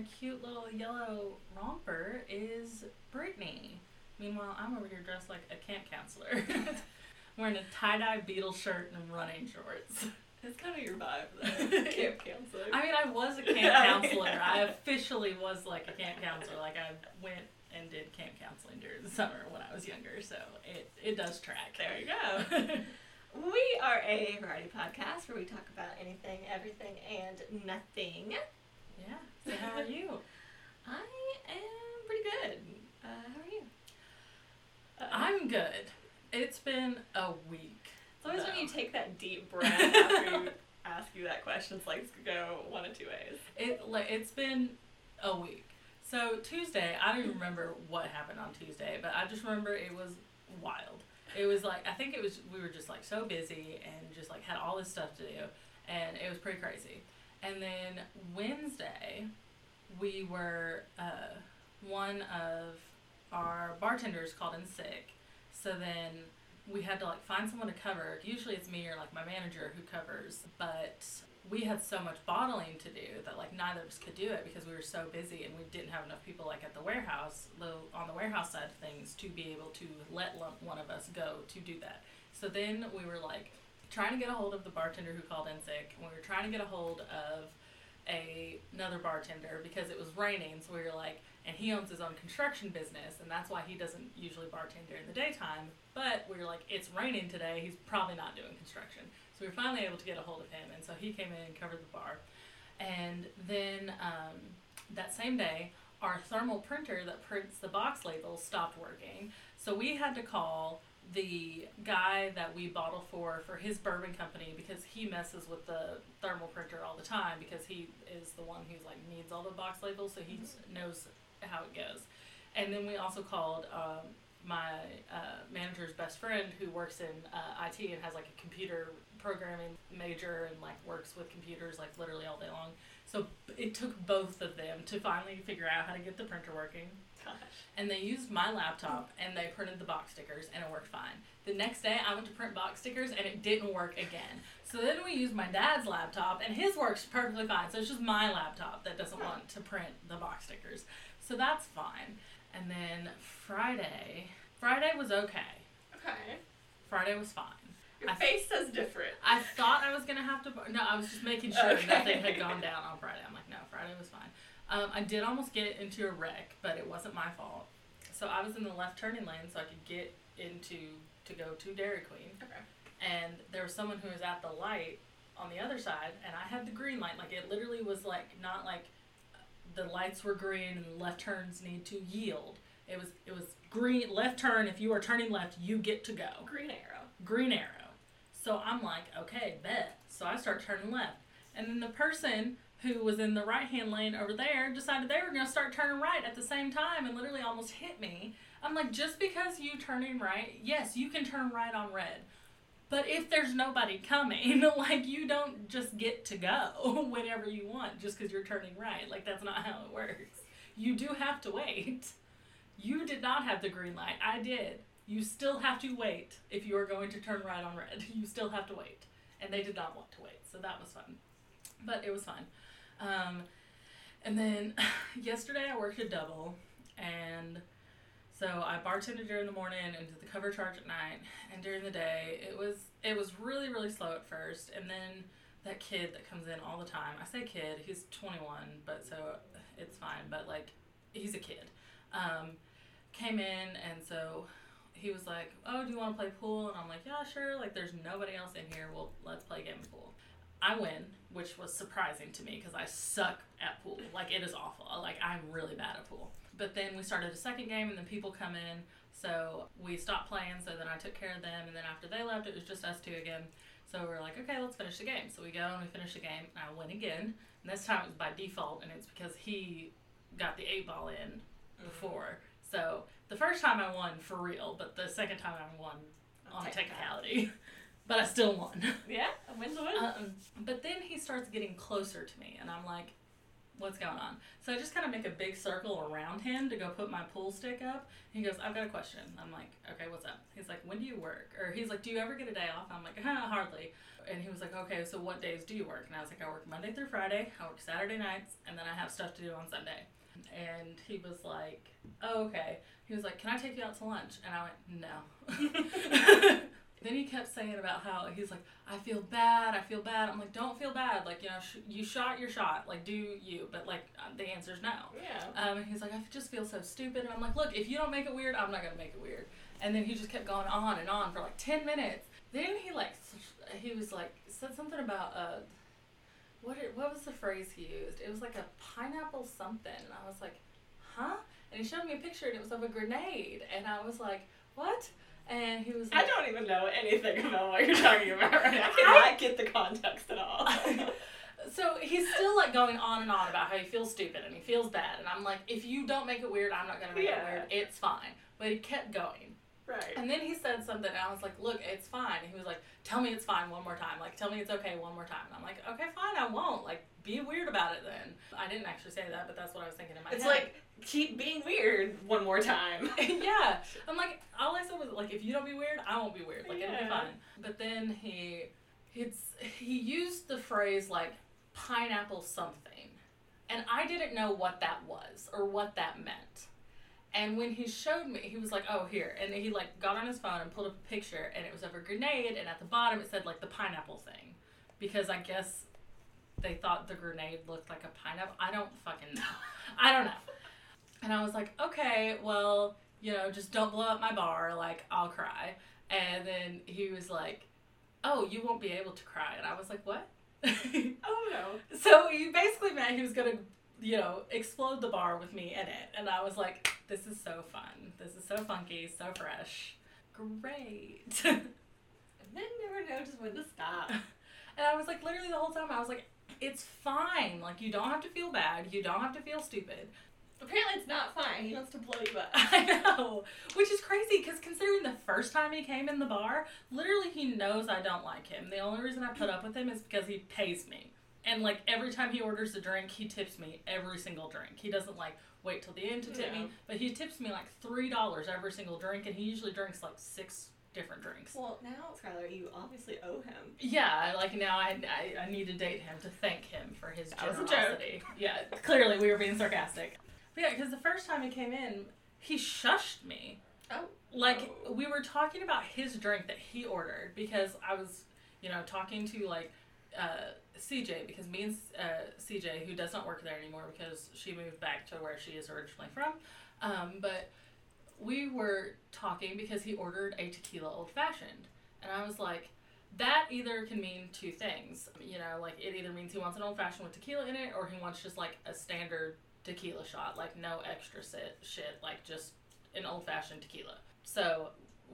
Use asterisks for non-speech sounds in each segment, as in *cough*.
a cute little yellow romper is Brittany. Meanwhile, I'm over here dressed like a camp counselor, *laughs* wearing a tie dye Beetle shirt and running shorts. It's kind of your vibe, though. *laughs* Camp counselor. I mean, I was a *laughs* camp counselor. I officially was like a camp counselor. Like, I went and did camp counseling during the summer when I was younger, so it, it does track. There you go. we are a variety podcast where we talk about anything, everything, and nothing. Yeah. So, how are you? I am pretty good. Uh, how are you? Uh, I'm good. It's been a week. It's always when you take that deep breath *laughs* after you ask you that question. It's like go one of two ways. It like it's been a week. So Tuesday, I don't even remember what happened on Tuesday, but I just remember it was wild. It was like I think it was we were just like so busy and just like had all this stuff to do, and it was pretty crazy. And then Wednesday, we were uh, one of our bartenders called in sick, so then we had to like find someone to cover. Usually it's me or like my manager who covers, but we had so much bottling to do that like neither of us could do it because we were so busy and we didn't have enough people like at the warehouse, the on the warehouse side of things to be able to let one of us go to do that. So then we were like trying to get a hold of the bartender who called in sick, and we were trying to get a hold of a another bartender because it was raining. So we were like, and he owns his own construction business, and that's why he doesn't usually bartend during the daytime. But we were like, it's raining today. He's probably not doing construction. So we were finally able to get a hold of him, and so he came in and covered the bar. And then um, that same day, our thermal printer that prints the box labels stopped working. So we had to call the guy that we bottle for for his bourbon company because he messes with the thermal printer all the time because he is the one who's like needs all the box labels so he knows how it goes. And then we also called um, my uh, manager's best friend who works in uh, IT and has like a computer programming major and like works with computers like literally all day long so it took both of them to finally figure out how to get the printer working Gosh. and they used my laptop and they printed the box stickers and it worked fine. The next day I went to print box stickers and it didn't work again. So then we used my dad's laptop and his works perfectly fine. So it's just my laptop that doesn't want to print the box stickers. So that's fine. And then Friday, Friday was okay. Okay. Friday was fine. Your I- face says different. I thought I was gonna have to. No, I was just making sure Okay. nothing had gone down on Friday. I'm like, no, Friday was fine. Um, I did almost get into a wreck, but it wasn't my fault. So I was in the left turning lane, so I could get into to go to Dairy Queen, Okay. and there was someone who was at the light on the other side, and I had the green light. Like it literally was like not like the lights were green and the left turns need to yield. It was it was green left turn. If you are turning left, you get to go Green arrow. green arrow. So I'm like, okay, bet. So I start turning left. And then the person who was in the right hand lane over there decided they were going to start turning right at the same time and literally almost hit me. I'm like, just because you turning right, yes, you can turn right on red. But if there's nobody coming, *laughs* like you don't just get to go *laughs* whenever you want just because you're turning right. Like that's not how it works. You do have to wait. You did not have the green light. I did. You still have to wait if you are going to turn right on red. *laughs* You still have to wait. And they did not want to wait. So that was fun. But it was fun. Um, and then *laughs* yesterday I worked a double. And so I bartended during the morning and did the cover charge at night. And during the day, it was it was really really slow at first. And then that kid that comes in all the time. I say kid. He's 21, but so it's fine. But like he's a kid. Um, came in and so he was like, "Oh, do you want to play pool?" And I'm like, "Yeah, sure." Like, there's nobody else in here. Well, let's play a game of pool. I win, which was surprising to me because I suck at pool. Like, it is awful. Like, I'm really bad at pool. But then we started a second game, and then people come in, so we stopped playing. So then I took care of them, and then after they left, it was just us two again. So we're like, okay, let's finish the game. So we go and we finish the game, and I win again. And this time it was by default, and it's because he got the eight ball in mm-hmm. before. So the first time I won for real, but the second time I won on a technicality. *laughs* but I still won. *laughs* Yeah, a win's a win. Um, but then he starts getting closer to me, and I'm like, what's going on? So I just kind of make a big circle around him to go put my pool stick up. He goes, I've got a question. I'm like, okay, what's up? He's like, when do you work? Or he's like, do you ever get a day off? I'm like, huh, hardly. And he was like, okay, so what days do you work? And I was like, I work Monday through Friday, I work Saturday nights, and then I have stuff to do on Sunday. And he was like, oh, okay. He was like, can I take you out to lunch? And I went, no. *laughs* then he kept saying about how he's like, I feel bad, I feel bad. I'm like, don't feel bad. Like, you know, sh- you shot your shot. Like, do you? But, like, uh, the answer's no. Yeah. Um, and he's like, I just feel so stupid. And I'm like, look, if you don't make it weird, I'm not going to make it weird. And then he just kept going on and on for like 10 minutes. Then he, like, he was like, said something about, uh, what, it, what was the phrase he used? It was like a pineapple something. And I was like, huh? And he showed me a picture and it was of a grenade. And I was like, what? And he was I don't even know anything about what you're talking about right now. I cannot get the context at all. *laughs* So he's still like going on and on about how he feels stupid and he feels bad, and I'm like, if you don't make it weird, I'm not gonna make Yeah. it weird. It's fine. But he kept going, right. and then he said something, and I was like, look, it's fine. And he was like, tell me it's fine one more time. Like, tell me it's okay one more time. And I'm like, okay, fine, I won't. Like, be weird about it then. I didn't actually say that, but that's what I was thinking in my It's head. It's like keep being weird one more time. *laughs* yeah. I'm like, all I said was like, if you don't be weird, I won't be weird. Like it'll be Yeah. fine. But then he, it's he used the phrase like pineapple something, and I didn't know what that was or what that meant. And when he showed me, he was like, "Oh, here," and he like got on his phone and pulled up a picture, and it was of a grenade, and at the bottom it said like the pineapple thing, because I guess they thought the grenade looked like a pineapple. I don't fucking know. *laughs* I don't know. And I was like, okay, well, you know, just don't blow up my bar. Like, I'll cry. And then he was like, oh, you won't be able to cry. And I was like, what? *laughs* oh no. so he basically meant he was going to, you know, explode the bar with me in it. And I was like, this is so fun. This is so funky, so fresh. Great. *laughs* And then never know just when to stop. *laughs* And I was like, literally the whole time, I was like, it's fine. Like, you don't have to feel bad. You don't have to feel stupid. Apparently it's not fine. He mm-hmm. wants to blow you up. *laughs* I know, which is crazy because considering the first time he came in the bar, literally he knows I don't like him. The only reason I put up with him is because he pays me. And like every time he orders a drink, he tips me every single drink. He doesn't like wait till the end to tip Yeah. me, but he tips me like three dollars every single drink, and he usually drinks like six different drinks. Well, now, Skylar, you obviously owe him. Yeah, like now I, I, I need to date him to thank him for his That was a generosity. joke. Yeah, clearly we were being sarcastic. But yeah, because the first time he came in, he shushed me. Oh. Like Oh. we were talking about his drink that he ordered because I was, you know, talking to like uh, CJ because me and uh, CJ, who does not work there anymore because she moved back to where she is originally from, um, but we were talking because he ordered a tequila old fashioned, and I was like, that either can mean two things. You know, like it either means he wants an old fashioned with tequila in it, or he wants just like a standard tequila shot, like no extra sit, shit, like just an old fashioned tequila. So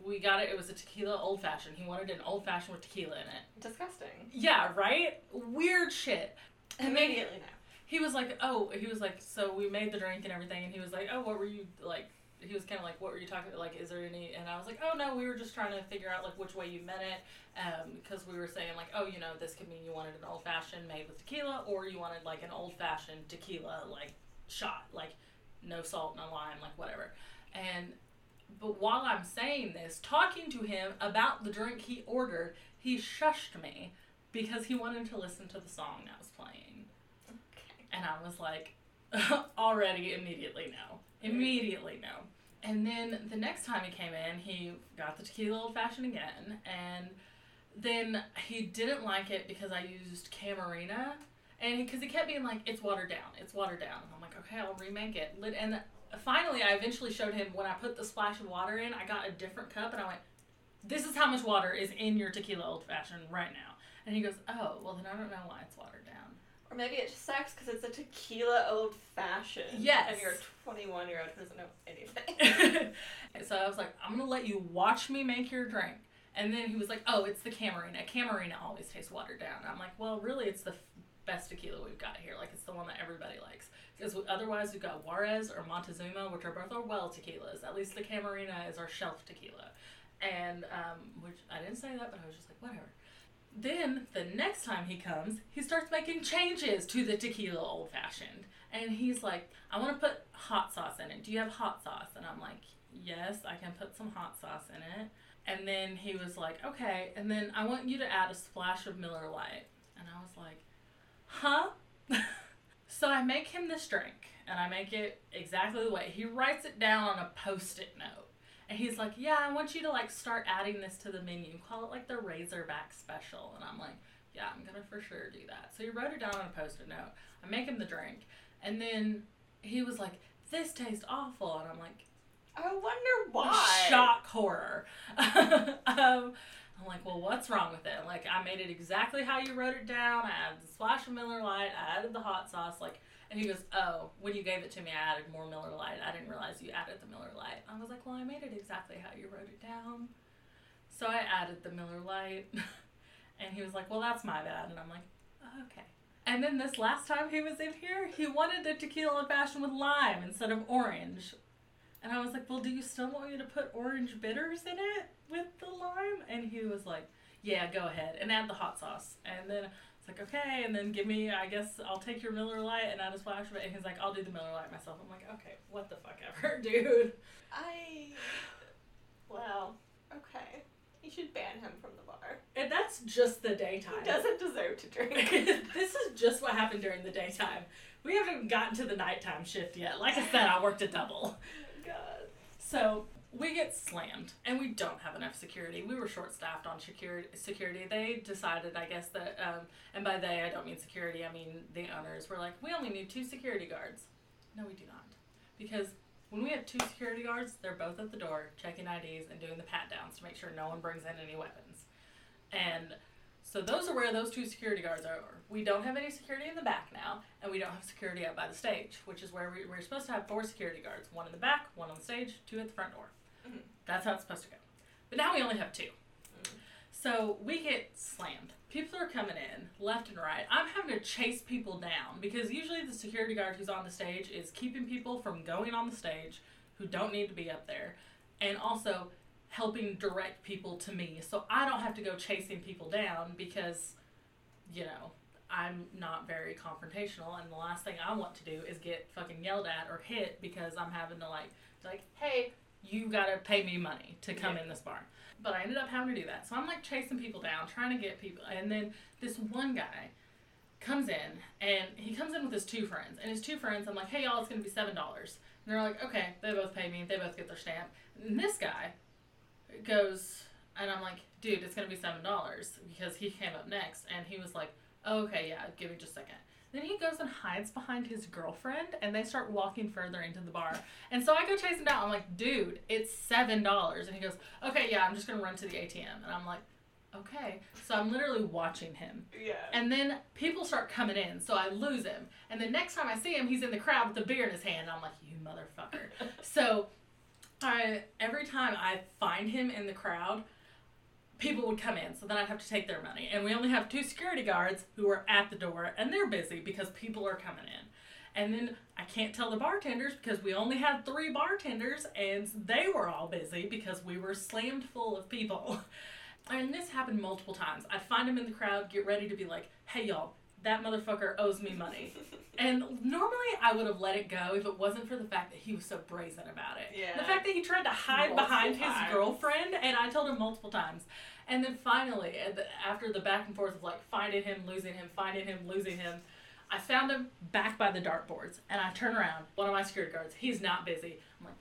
we got it. It was a tequila old fashioned. He wanted an old fashioned with tequila in it. Disgusting. Yeah, right. Weird shit. Immediately now. he was like, "Oh," he was like, "So we made the drink and everything," and he was like, "Oh, what were you like?" He was kind of like, "What were you talking about? Like, is there any?" And I was like, "Oh no, we were just trying to figure out like which way you meant it, um, because we were saying like, oh, you know, this could mean you wanted an old fashioned made with tequila, or you wanted like an old fashioned tequila like shot, like no salt, no lime, like whatever." And but while I'm saying this, talking to him about the drink he ordered, he shushed me because he wanted to listen to the song that was playing. Okay. And I was like, *laughs* already, immediately no. Immediately no. And then the next time he came in, he got the tequila old fashioned again. And then he didn't like it because I used Camarena. And because he, kept being like, it's watered down, it's watered down. And I'm like, okay, I'll remake it. And finally, I eventually showed him when I put the splash of water in, I got a different cup and I went, this is how much water is in your tequila old fashioned right now. And he goes, oh, well, then I don't know why it's watered down. Or maybe it just sucks because it's a tequila old fashioned. Yes. And you're a 21 year old who doesn't know anything. *laughs* *laughs* so I was like, I'm gonna let you watch me make your drink. And then he was like, Oh, it's the Camarena. Camarena always tastes watered down. And I'm like, Well, really, it's the best tequila we've got here. Like, it's the one that everybody likes. Because otherwise, we've got Juarez or Montezuma, which are both our well tequilas. At least the Camarena is our shelf tequila. And, um, which I didn't say that, but I was just like, whatever. then the next time he comes, he starts making changes to the tequila old fashioned. And he's like, I want to put hot sauce in it. Do you have hot sauce? And I'm like, Yes, I can put some hot sauce in it. And then he was like, Okay. And then I want you to add a splash of Miller Lite. And I was like, Huh? *laughs* so I make him this drink and I make it exactly the way. He writes it down on a post it note. And he's like, Yeah, I want you to like start adding this to the menu. Call it like the Razorback special. And I'm like, Yeah, I'm gonna for sure do that. So he wrote it down on a post it note. I make him the drink. And then he was like, This tastes awful. And I'm like, I wonder why. Shock horror. *laughs* um, I'm like, well, what's wrong with it? Like, I made it exactly how you wrote it down. I added the splash of Miller Lite. I added the hot sauce. Like, and he goes, oh, when you gave it to me, I added more Miller Lite. I didn't realize you added the Miller Lite. I was like, well, I made it exactly how you wrote it down. So I added the Miller Lite. *laughs* and he was like, well, that's my bad. And I'm like, okay. And then this last time he was in here, he wanted the tequila old fashioned with lime instead of orange. And I was like, well, do you still want me to put orange bitters in it with the lime? And he was like, yeah, go ahead and add the hot sauce. And then it's like, okay, and then give me, I guess I'll take your Miller Lite and add a splash of it. And he's like, I'll do the Miller Lite myself. I'm like, okay, what the fuck ever, *laughs* dude. I. Well, okay. You should ban him from the bar. And that's just the daytime. He doesn't deserve to drink. *laughs* this is just what happened during the daytime. We haven't gotten to the nighttime shift yet. Like I said, I worked a double. So we get slammed, and we don't have enough security. We were short staffed on security. Security. They decided, I guess that, um, and by they I don't mean security. I mean the owners were like, we only need two security guards. No, we do not, because when we have two security guards, they're both at the door checking IDs and doing the pat downs to make sure no one brings in any weapons. And so those are where those two security guards are. We don't have any security in the back now, and we don't have security out by the stage, which is where we, we're supposed to have four security guards one in the back, one on the stage, two at the front door. Mhm. That's how it's supposed to go. But now we only have 2 So we get slammed. People are coming in left and right. I'm having to chase people down because usually the security guard who's on the stage is keeping people from going on the stage who don't need to be up there and also helping direct people to me so I don't have to go chasing people down because, you know, I'm not very confrontational and the last thing I want to do is get fucking yelled at or hit because I'm having to like, like, hey, you gotta pay me money to come Yeah. in this bar. But I ended up having to do that. So I'm like chasing people down, trying to get people. And then this one guy comes in and he comes in with his two friends. And his two friends, I'm like, hey, y'all, it's gonna be $7. And they're like, okay, they both pay me, they both get their stamp. And this guy goes, and I'm like, dude, it's gonna be $7 because he came up next and he was like, oh, okay, yeah, give me just a second. Then he goes and hides behind his girlfriend, and they start walking further into the bar. And so I go chase him down. I'm like, dude, it's seven dollars. And he goes, okay, yeah, I'm just gonna run to the ATM. And I'm like, okay. So I'm literally watching him. Yeah. And then people start coming in, so I lose him. And the next time I see him, he's in the crowd with a beer in his hand. I'm like, you motherfucker. *laughs* so I every time I find him in the crowd, people would come in. So then I'd have to take their money. And we only have two security guards who are at the door, and they're busy because people are coming in. And then I can't tell the bartenders because we only had three bartenders and they were all busy because we were slammed full of people. *laughs* And this happened multiple times. I'd find him in the crowd, get ready to be like, hey y'all, that motherfucker owes me money. *laughs* and normally I would have let it go if it wasn't for the fact that he was so brazen about it. Yeah. The fact that he tried to hide Multiple behind his girlfriend, and I told him multiple times. And then finally, after the back and forth of like finding him, losing him, finding him, losing him, I found him back by the dartboards. And I turn around, one of my security guards, he's not busy. I'm like,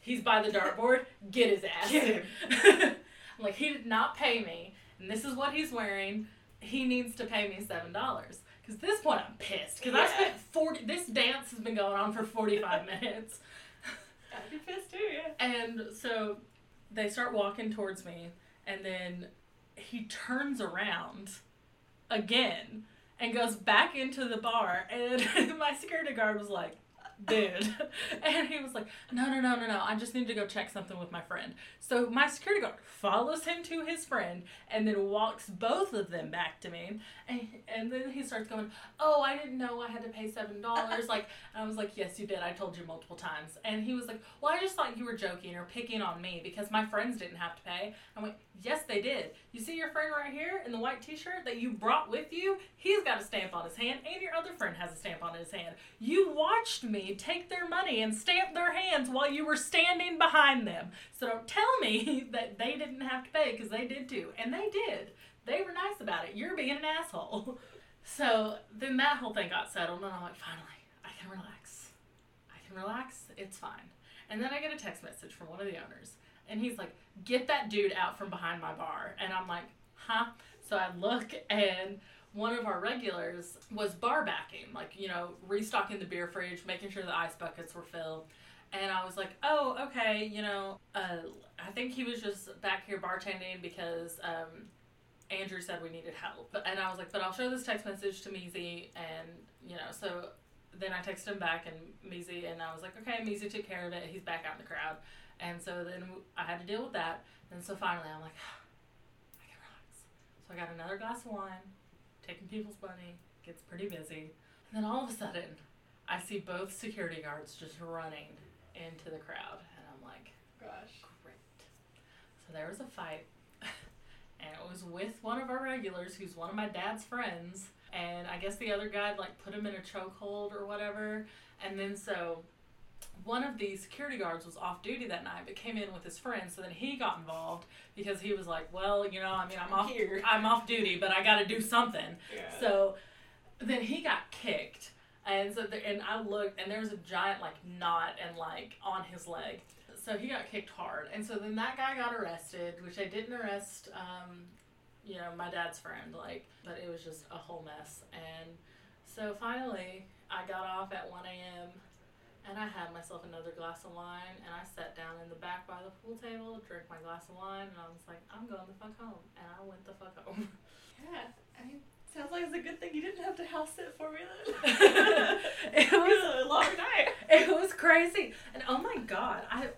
he's by the *laughs* dartboard, get his ass. Get him. *laughs* I'm like, he did not pay me, and this is what he's wearing. He needs to pay me seven dollars. Because this point I'm pissed. Because I spent forty. This dance has been going on for forty five *laughs* minutes. I'd be pissed too, yeah. And so they start walking towards me, and then he turns around again and goes back into the bar. And *laughs* my security guard was like, dude. *laughs* and he was like, no, no, no, no, no. I just need to go check something with my friend. So my security guard follows him to his friend and then walks both of them back to me. And, and then he starts going, oh, I didn't know I had to pay $7. like, I was like, yes, you did. I told you multiple times. And he was like, well, I just thought you were joking or picking on me because my friends didn't have to pay. I went, yes, they did. You see your friend right here in the white t-shirt that you brought with you? He's got a stamp on his hand and your other friend has a stamp on his hand. You watched me take their money and stamp their hands while you were standing behind them. So don't tell me *laughs* that they didn't have to pay because they did too. And they did. They were nice about it. You're being an asshole. *laughs* So then that whole thing got settled, and I'm like, finally, I can relax. I can relax. It's fine. And then I get a text message from one of the owners, and he's like, get that dude out from behind my bar. And I'm like, huh? So I look, and one of our regulars was bar backing, like, you know, restocking the beer fridge, making sure the ice buckets were filled. And I was like, oh, okay, you know, uh, I think he was just back here bartending because um, Andrew said we needed help. And I was like, but I'll show this text message to Meezy. And, you know, so then I texted him back and Meezy, and I was like, okay, Meezy took care of it. He's back out in the crowd. And so then I had to deal with that. And so finally I'm like, *sighs* I can relax. So I got another glass of wine, taking people's money, gets pretty busy. And then all of a sudden, I see both security guards just running into the crowd. And I'm like, Gosh. great. So there was a fight *laughs* and it was with one of our regulars who's one of my dad's friends and i guess the other guy like put him in a chokehold or whatever and then so one of the security guards was off duty that night but came in with his friend so then he got involved because he was like well you know i mean i'm off Here. i'm off duty but i got to do something Yeah. so then he got kicked, and so the, and I looked, and there was a giant like knot and like on his leg. So he got kicked hard, and so then that guy got arrested, which I didn't arrest. Um, you know, my dad's friend, like, but it was just a whole mess. And so finally, I got off at 1 a.m. and I had myself another glass of wine, and I sat down in the back by the pool table, drank my glass of wine, and I was like, I'm going the fuck home, and I went the fuck home. *laughs* yeah. I mean, sounds like it's a good thing you didn't have to house sit for me then. *laughs* *laughs* It was- a long night. It was crazy. And oh my god, I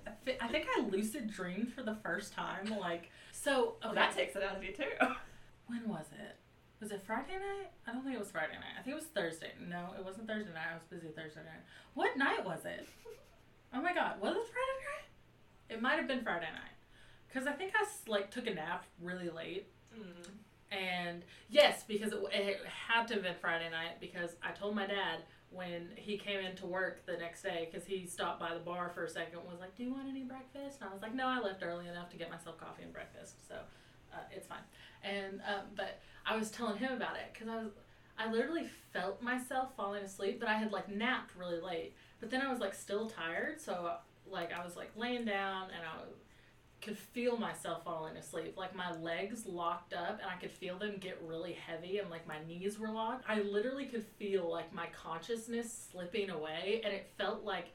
I think I lucid dreamed for the first time. Like, so oh, Well, okay, that takes it out of you too. when was it? Was it Friday night? I don't think it was Friday night. I think it was Thursday. No, it wasn't Thursday night. I was busy Thursday night. What night was it? *laughs* Oh my god, was it Friday night? It might have been Friday night. Cause I think I like took a nap really late. Mm. And yes, because it, it had to have been Friday night because I told my dad when he came into work the next day because he stopped by the bar for a second was like, "Do you want any breakfast?" And I was like, "No, I left early enough to get myself coffee and breakfast, so uh, it's fine." And um, but I was telling him about it because I was I literally felt myself falling asleep, but I had like napped really late. But then I was like still tired, so like I was like laying down and I could feel myself falling asleep. Like my legs locked up and I could feel them get really heavy and like my knees were locked. I literally could feel like my consciousness slipping away and it felt like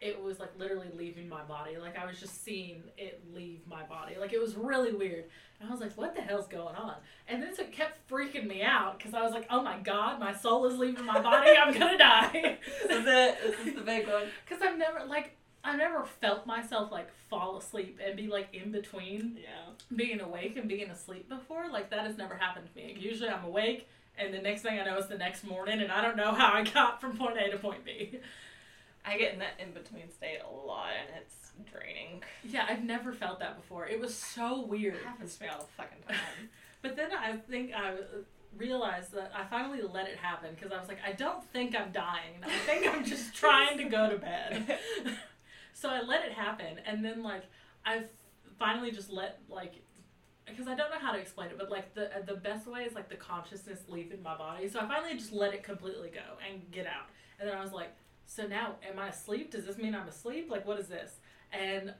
it was like literally leaving my body. Like I was just seeing it leave my body. Like it was really weird. And I was like, what the hell's going on? And then so it kept freaking me out because I was like, oh my god, my soul is leaving my body. I'm gonna *laughs* die. This is it. This is the big one. *laughs* Because I've never, like, I've never felt myself like fall asleep and be like in between Yeah. being awake and being asleep before. Like that has never happened to me. Usually I'm awake and the next thing I know is the next morning and I don't know how I got from point A to point B. I get in that in between state a lot and it's draining. Yeah, I've never felt that before. It was so weird. It happens to me all the fucking time. *laughs* But then I think I realized that I finally let it happen because I was like, I don't think I'm dying. I think I'm just *laughs* trying to go to bed. *laughs* so I let it happen, and then like I finally just let like because I don't know how to explain it, but like the the best way is like the consciousness leaving my body. So I finally just let it completely go and get out, and then I was like, so now am I asleep? Does this mean I'm asleep? Like what is this? And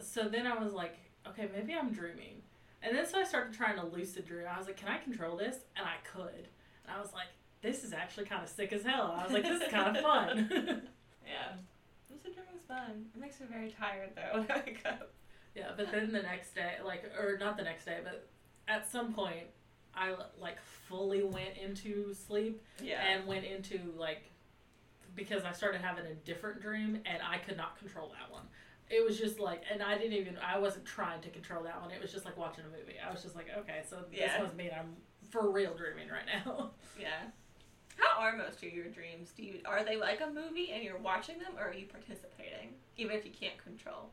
so then I was like, okay, maybe I'm dreaming. And then so I started trying to lucid dream. I was like, can I control this? And I could. And I was like, this is actually kind of sick as hell. I was like, this is kind of *laughs* fun. *laughs* yeah. *laughs* Lucid dreaming's fun. It makes me very tired though when I wake up. yeah, but then the next day, like, or not the next day, but at some point, I like fully went into sleep Yeah. and went into like because I started having a different dream and I could not control that one. It was just like, and I didn't even, I wasn't trying to control that one. It was just like watching a movie. I was just like, okay, so Yeah. this must mean I'm for real dreaming right now. *laughs* Yeah. How are most of your dreams? Do you are they like a movie and you're watching them, or are you participating, even if you can't control?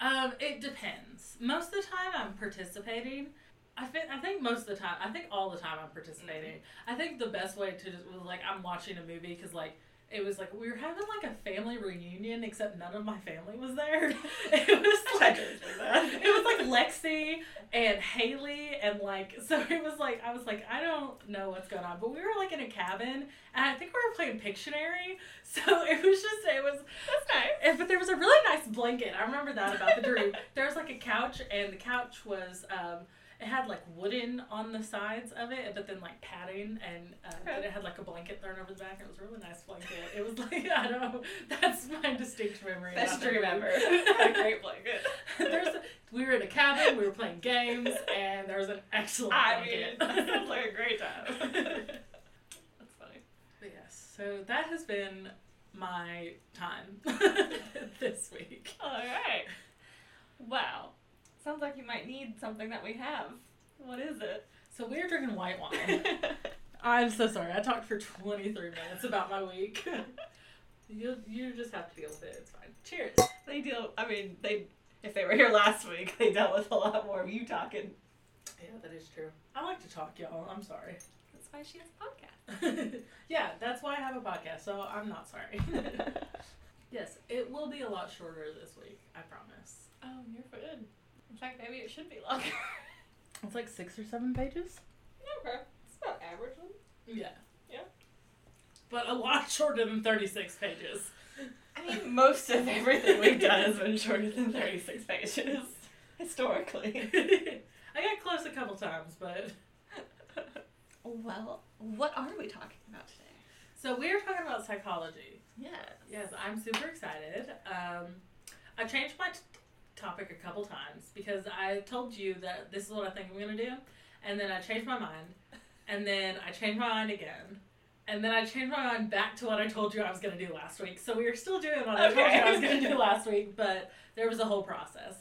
Um, it depends. Most of the time, I'm participating. I think I think most of the time, I think all the time, I'm participating. I think the best way to just was like I'm watching a movie because like it was like we were having like a family reunion, except none of my family was there. *laughs* It was *laughs* like *laughs* it was like Lexi and Haley and like so it was like I was like I don't know what's going on, but we were like in a cabin and I think we were playing Pictionary. So it was just it was That's nice. and, but there was a really nice blanket. I remember that about the dream. there was like a couch, and the couch was um, it had like wooden on the sides of it, but then like padding, and uh, Okay. it had like a blanket thrown over the back. It was a really nice blanket. It was like *laughs* I don't know. That's my distinct memory. Best dream ever. *laughs* a great blanket. There's a, we were in a cabin. We were playing games, and there was an excellent I mean, blanket. that sounds like a great time. *laughs* That's funny. But yes, so that has been my time this week. All right. Wow. Sounds like you might need something that we have. What is it? So we are drinking white wine. *laughs* I'm so sorry. I talked for 23 minutes about my week. *laughs* you you just have to deal with it. It's fine. Cheers. they deal. I mean, they. If they were here last week, they dealt with a lot more of you talking. Yeah, that is true. I like to talk, y'all. I'm sorry. That's why she has a podcast. *laughs* yeah, that's why I have a podcast. So I'm not sorry. yes, it will be a lot shorter this week. I promise. Oh, you're good. In fact, maybe it should be longer. *laughs* It's like six or seven pages. okay. It's about average one. Yeah. Yeah. But a lot shorter than 36 pages. I mean, most of everything we've done has been shorter than 36 pages. *laughs* Historically. *laughs* I got close a couple times, but well, what are we talking about today? so we are talking about psychology. Yes. Yes, I'm super excited. Um, I changed my t- topic a couple times because I told you that this is what I think I'm gonna do, and then I changed my mind, and then I changed my mind again, and then I changed my mind back to what I told you I was gonna do last week. So we are still doing what I told you I was gonna do *laughs* last week, but there was a whole process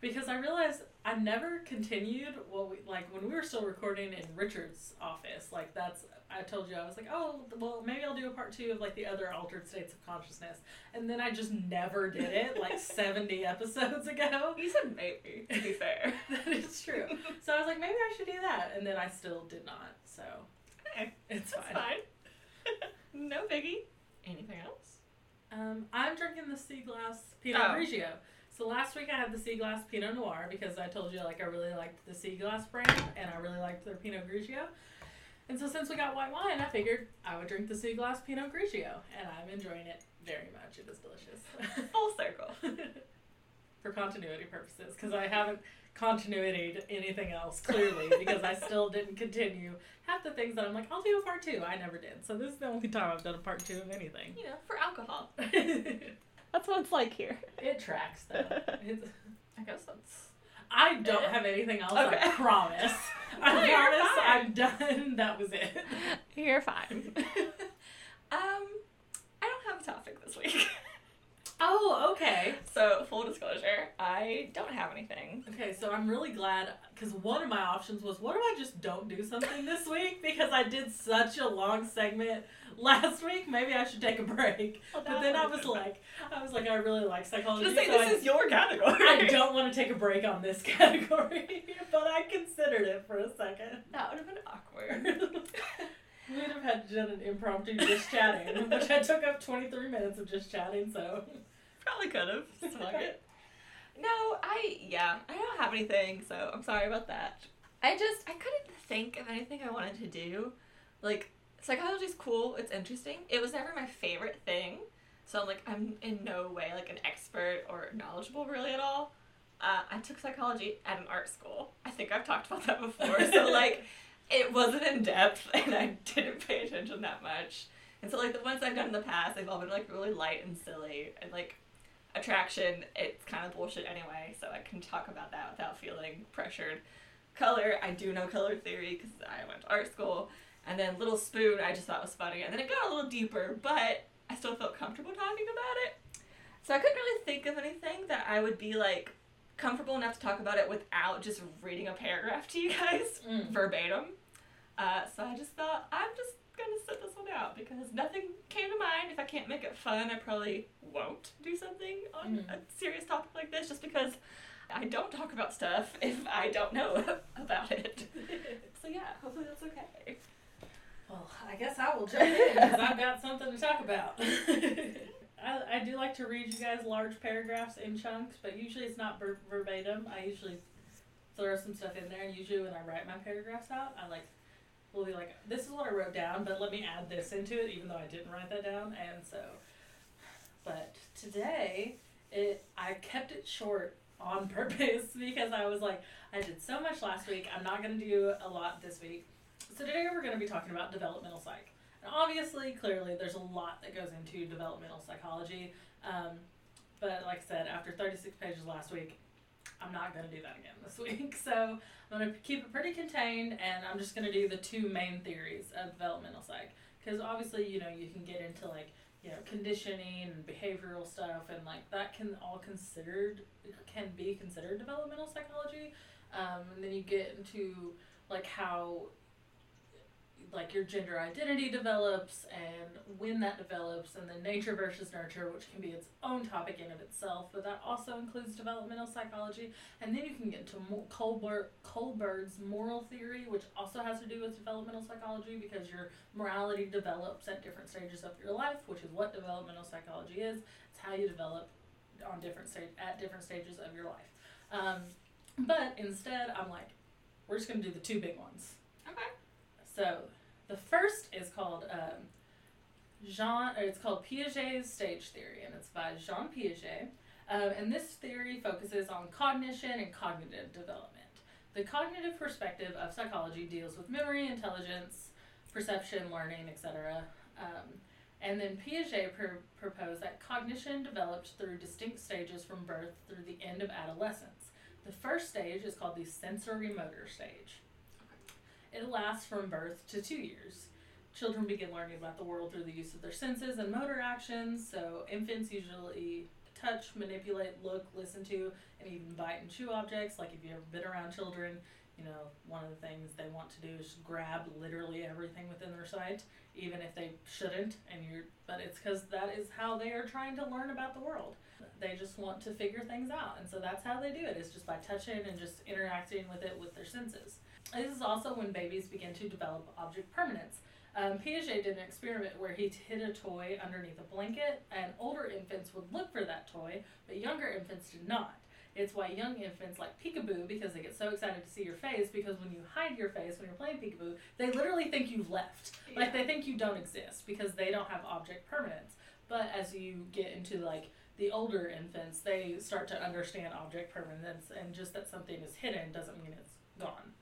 because I realized I never continued what we like when we were still recording in Richard's office. Like that's I told you I was like, oh well, maybe I'll do a part two of like the other altered states of consciousness, and then I just never did it. Like *laughs* seventy episodes ago. You said maybe, to be fair. *laughs* that is true. So I was like, maybe I should do that, and then I still did not. So Okay, it's That's fine. fine. *laughs* no biggie. Anything else? Um, I'm drinking the Sea Glass Pinot Oh. Grigio. So last week I had the Sea Glass Pinot Noir because I told you like I really liked the Sea Glass brand and I really liked their Pinot Grigio. And so since we got white wine, I figured I would drink the Sea Glass Pinot Grigio, and I'm enjoying it very much. It is delicious. *laughs* Full circle. *laughs* For continuity purposes, because I haven't continuity anything else clearly because I still *laughs* didn't continue half the things that I'm like I'll do a part two. I never did. So this is the only time I've done a part two of anything. You know, for alcohol. That's what it's like here. It tracks though. It's, I guess that's. I don't have anything else. Okay. I *laughs* promise. I no, promise I'm done. *laughs* That was it. You're fine. *laughs* um, I don't have a topic this week. Oh, okay. So, full disclosure, I don't have anything. Okay, so I'm really glad because one of my options was, what if I just don't do something this *laughs* week because I did such a long segment last week? Maybe I should take a break. Oh, well, But then I was like, I was like, I really like psychology. Just say so this I, is your category. I don't want to take a break on this *laughs* category, but I considered it for a second. That would have been awkward. *laughs* *laughs* We'd have had to done an impromptu just chatting, *laughs* which I took up 23 minutes of just chatting, so. Probably could have. *laughs* Smug it. No, I yeah, I don't have anything, so I'm sorry about that. I just I couldn't think of anything I wanted to do. Like psychology's cool, it's interesting. It was never my favorite thing. So I'm like I'm in no way like an expert or knowledgeable really at all. Uh, I took psychology at an art school. I think I've talked about that before. So like it wasn't in depth *laughs* and I didn't pay attention that much. And so like the ones I've done in the past, they've all been like really light and silly and like attraction, it's kind of bullshit anyway, so I can talk about that without feeling pressured. Color, I do know color theory because I went to art school. And then Little Spoon, I just thought was funny. And then it got a little deeper, but I still felt comfortable talking about it. So I couldn't really think of anything that I would be like comfortable enough to talk about it without just reading a paragraph to you guys Mm. verbatim. Uh, so I just thought I'm just gonna sit this one out because nothing came to mind. If I can't make it fun, I probably won't do something on Mhm. a serious topic like this just because I don't talk about stuff if I don't know *laughs* about it. *laughs* So yeah, hopefully that's okay. Well, I guess I will jump in because I've got something to talk about. *laughs* I, I do like to read you guys large paragraphs in chunks, but usually it's not ver- verbatim. I usually throw some stuff in there, and usually when I write my paragraphs out, I like will be like, "This is what I wrote down, but let me add this into it," even though I didn't write that down. And so, but today, it I kept it short on *laughs* purpose because I was like, I did so much last week. I'm not gonna do a lot this week. So today we're going to be talking about developmental psych. And obviously, clearly, there's a lot that goes into developmental psychology. Um, but like I said, after 36 pages last week, I'm not going to do that again this *laughs* week. So I'm going to keep it pretty contained, and I'm just going to do the two main theories of developmental psych. Because obviously, you know, you can get into like you know conditioning and behavioral stuff, and like that can all considered can be considered developmental psychology. Um, and then you get into like how like your gender identity develops and when that develops and then nature versus nurture which can be its own topic in of itself but that also includes developmental psychology. And then you can get into Kohlberg Kohlberg's moral theory which also has to do with developmental psychology because your morality develops at different stages of your life which is what developmental psychology is. It's how you develop on different stage at different stages of your life. Um, but instead I'm like we're just gonna do the two big ones. Okay. So the first is called um, Jean, or it's called Piaget's stage theory, and it's by Jean Piaget. Um, and this theory focuses on cognition and cognitive development. The cognitive perspective of psychology deals with memory, intelligence, perception, learning, etc. Um, and then Piaget pr- proposed that cognition develops through distinct stages from birth through the end of adolescence. The first stage is called the sensorimotor stage. It lasts from birth to two years. Children begin learning about the world through the use of their senses and motor actions. So, infants usually touch, manipulate, look, listen to, and even bite and chew objects. Like, if you've ever been around children, you know, one of the things they want to do is grab literally everything within their sight, even if they shouldn't. And you're, but it's because that is how they are trying to learn about the world. They just want to figure things out, and so that's how they do it. Is just by touching and just interacting with it with their senses. This is also when babies begin to develop object permanence. Um, Piaget did an experiment where he hid a toy underneath a blanket, and older infants would look for that toy, but younger infants did not. It's why young infants like peekaboo because they get so excited to see your face because when you hide your face when you're playing peekaboo, they literally think you've left. Like they think you don't exist because they don't have object permanence. But as you get into like the older infants, they start to understand object permanence and just that something is hidden doesn't mean it's gone.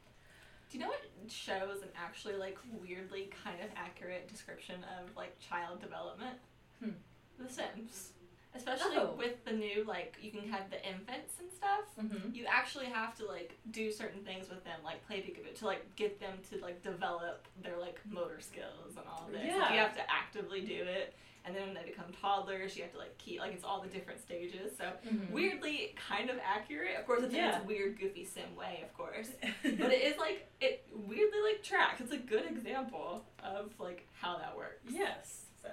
Do you know what shows an actually like weirdly kind of accurate description of like child development? Hmm. The Sims. Especially Oh. with the new like you can have the infants and stuff. Mm-hmm. You actually have to like do certain things with them, like play peekaboo, to like get them to like develop their like motor skills and all this. Like, Yeah. you have to actively do it, and then when they become toddlers, you have to like keep like it's all the different stages. So Mm-hmm. weirdly kind of accurate. Of course, it's in its weird, goofy sim way, of course. *laughs* but it is like it weirdly like tracks. It's a good example of like how that works. Yes. So,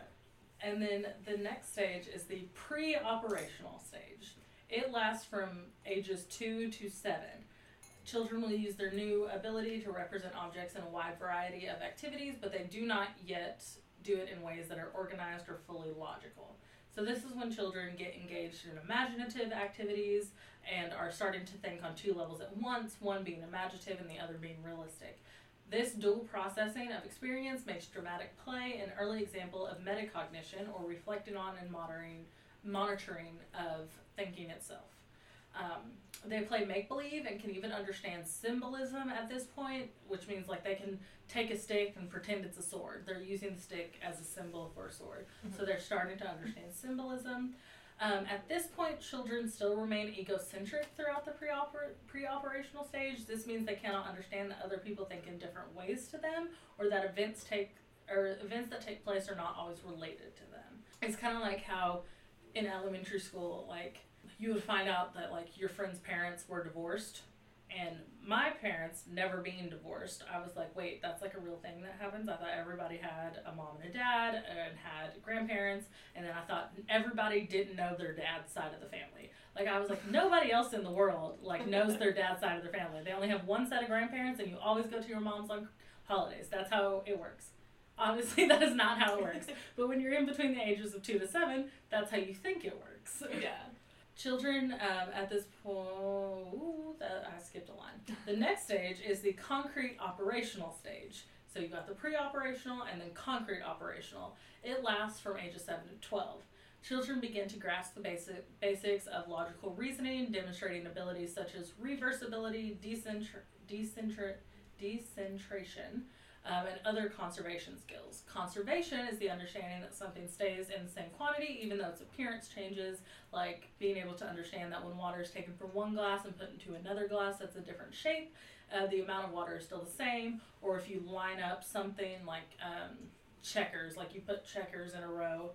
and then the next stage is the pre-operational stage. It lasts from ages two to seven. Children will use their new ability to represent objects in a wide variety of activities, but they do not yet do it in ways that are organized or fully logical. So this is when children get engaged in imaginative activities and are starting to think on two levels at once, one being imaginative and the other being realistic. This dual processing of experience makes dramatic play an early example of metacognition or reflecting on and monitoring, monitoring of thinking itself. Um, they play make believe and can even understand symbolism at this point, which means like they can take a stick and pretend it's a sword. They're using the stick as a symbol for a sword. So they're starting to understand symbolism. Um, at this point, children still remain egocentric throughout the pre-oper- pre-operational stage. This means they cannot understand that other people think in different ways to them, or that events take or events that take place are not always related to them. It's kind of like how in elementary school, like you would find out that like your friend's parents were divorced and my parents never being divorced i was like wait that's like a real thing that happens? I thought everybody had a mom and a dad and had grandparents and then i thought everybody didn't know their dad's side of the family. Like i was like nobody else in the world like knows their dad's side of their family. They only have one set of grandparents and you always go to your mom's on holidays. That's how it works. Obviously *laughs* that is not how it works. *laughs* But when you're in between the ages of two to seven that's how you think it works. Yeah. Children um, at this point, ooh, that, I skipped a line. The next stage is the concrete operational stage. So you got the pre-operational and then concrete operational. It lasts from ages seven to twelve. Children begin to grasp the basic basics of logical reasoning, demonstrating abilities such as reversibility, decentr- decentr- decentration, um, and other conservation skills. Conservation is the understanding that something stays in the same quantity even though its appearance changes, like being able to understand that when water is taken from one glass and put into another glass that's a different shape, uh, the amount of water is still the same. Or if you line up something like um, checkers, like you put checkers in a row,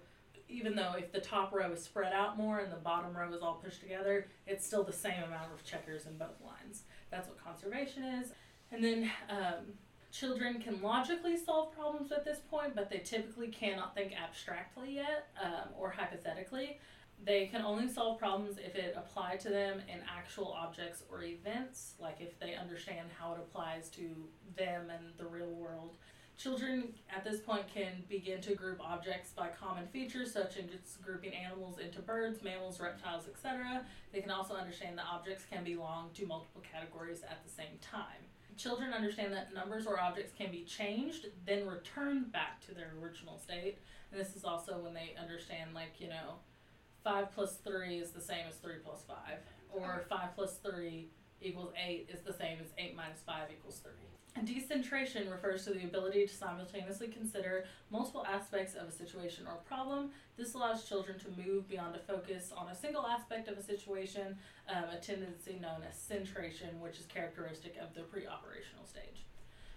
even though if the top row is spread out more and the bottom row is all pushed together, it's still the same amount of checkers in both lines. That's what conservation is. And then um, children can logically solve problems at this point, but they typically cannot think abstractly yet um, or hypothetically. They can only solve problems if it applied to them in actual objects or events, like if they understand how it applies to them and the real world. Children at this point can begin to group objects by common features, such as grouping animals into birds, mammals, reptiles, etc. They can also understand that objects can belong to multiple categories at the same time. Children understand that numbers or objects can be changed, then returned back to their original state. And this is also when they understand, like, you know, 5 plus 3 is the same as 3 plus 5, or 5 plus 3 equals 8 is the same as 8 minus 5 equals 3. Decentration refers to the ability to simultaneously consider multiple aspects of a situation or problem. This allows children to move beyond a focus on a single aspect of a situation, um, a tendency known as centration, which is characteristic of the pre operational stage.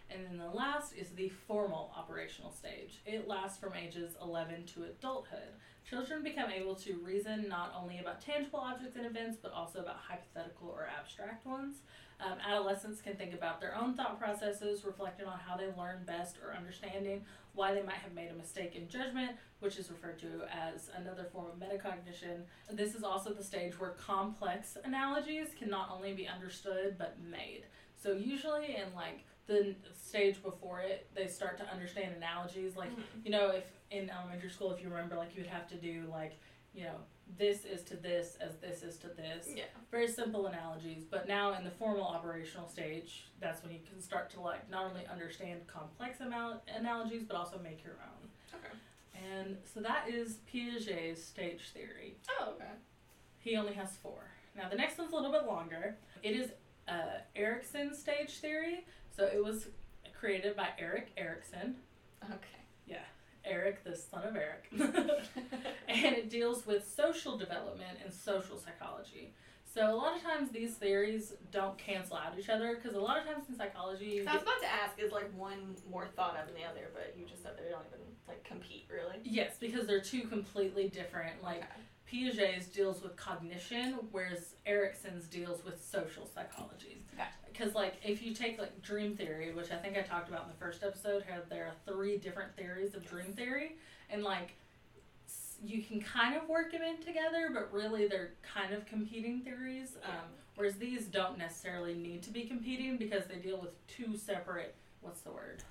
And then the last is the formal operational stage. It lasts from ages 11 to adulthood. Children become able to reason not only about tangible objects and events, but also about hypothetical or abstract ones. Um, adolescents can think about their own thought processes, reflecting on how they learn best or understanding why they might have made a mistake in judgment, which is referred to as another form of metacognition. This is also the stage where complex analogies can not only be understood but made. So, usually in like the stage before it, they start to understand analogies. Like, Mhm. you know, if in elementary school, if you remember, like you would have to do like, you know, this is to this as this is to this. Yeah. very simple analogies but now in the formal operational stage that's when you can start to like not only understand complex anal- analogies but also make your own. Okay. and so that is piaget's stage theory. Oh, okay. he only has four. Now the next one's a little bit longer. It is uh, erikson's stage theory. So it was created by erik erikson Okay. Eric the son of eric *laughs* and it deals with social development and social psychology. So a lot of times these theories don't cancel out each other because a lot of times in psychology, I was about to ask, is like one more thought of than the other, but you just said they don't even like compete really. yes, because they're two completely different. Like okay. Piaget's deals with cognition, whereas Erikson's deals with social psychology. Gotcha. Because like if you take like dream theory, which I think I talked about in the first episode, how there are three different theories of dream theory, and like you can kind of work them in together, but really they're kind of competing theories. Yeah. Um, whereas these don't necessarily need to be competing because they deal with two separate what's the word?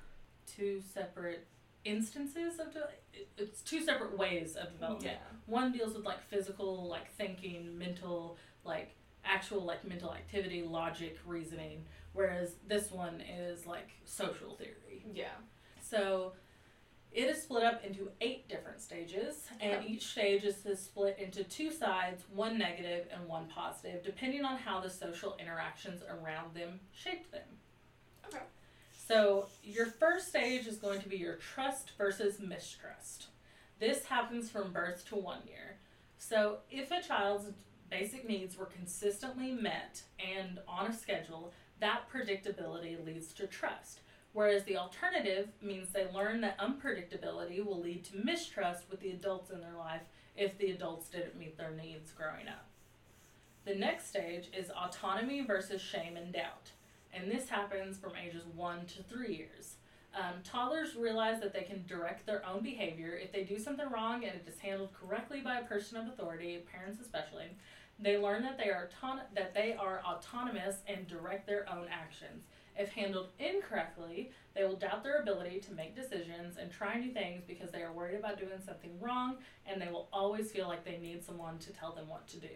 Two separate instances of de- it's two separate ways of development. Yeah. One deals with like physical, like thinking, mental, like actual like mental activity, logic, reasoning, whereas this one is like social theory. Yeah. So it is split up into eight different stages, and each stage is split into two sides, one negative and one positive, depending on how the social interactions around them shaped them. Okay. So your first stage is going to be your trust versus mistrust. This happens from birth to one year. So if a child's basic needs were consistently met and on a schedule, that predictability leads to trust. Whereas the alternative means they learn that unpredictability will lead to mistrust with the adults in their life if the adults didn't meet their needs growing up. The next stage is autonomy versus shame and doubt, and this happens from ages 1 to 3 years. Um, toddlers realize that they can direct their own behavior if they do something wrong and it is handled correctly by a person of authority, parents especially. They learn that they are auton- that they are autonomous and direct their own actions. If handled incorrectly, they will doubt their ability to make decisions and try new things because they are worried about doing something wrong and they will always feel like they need someone to tell them what to do.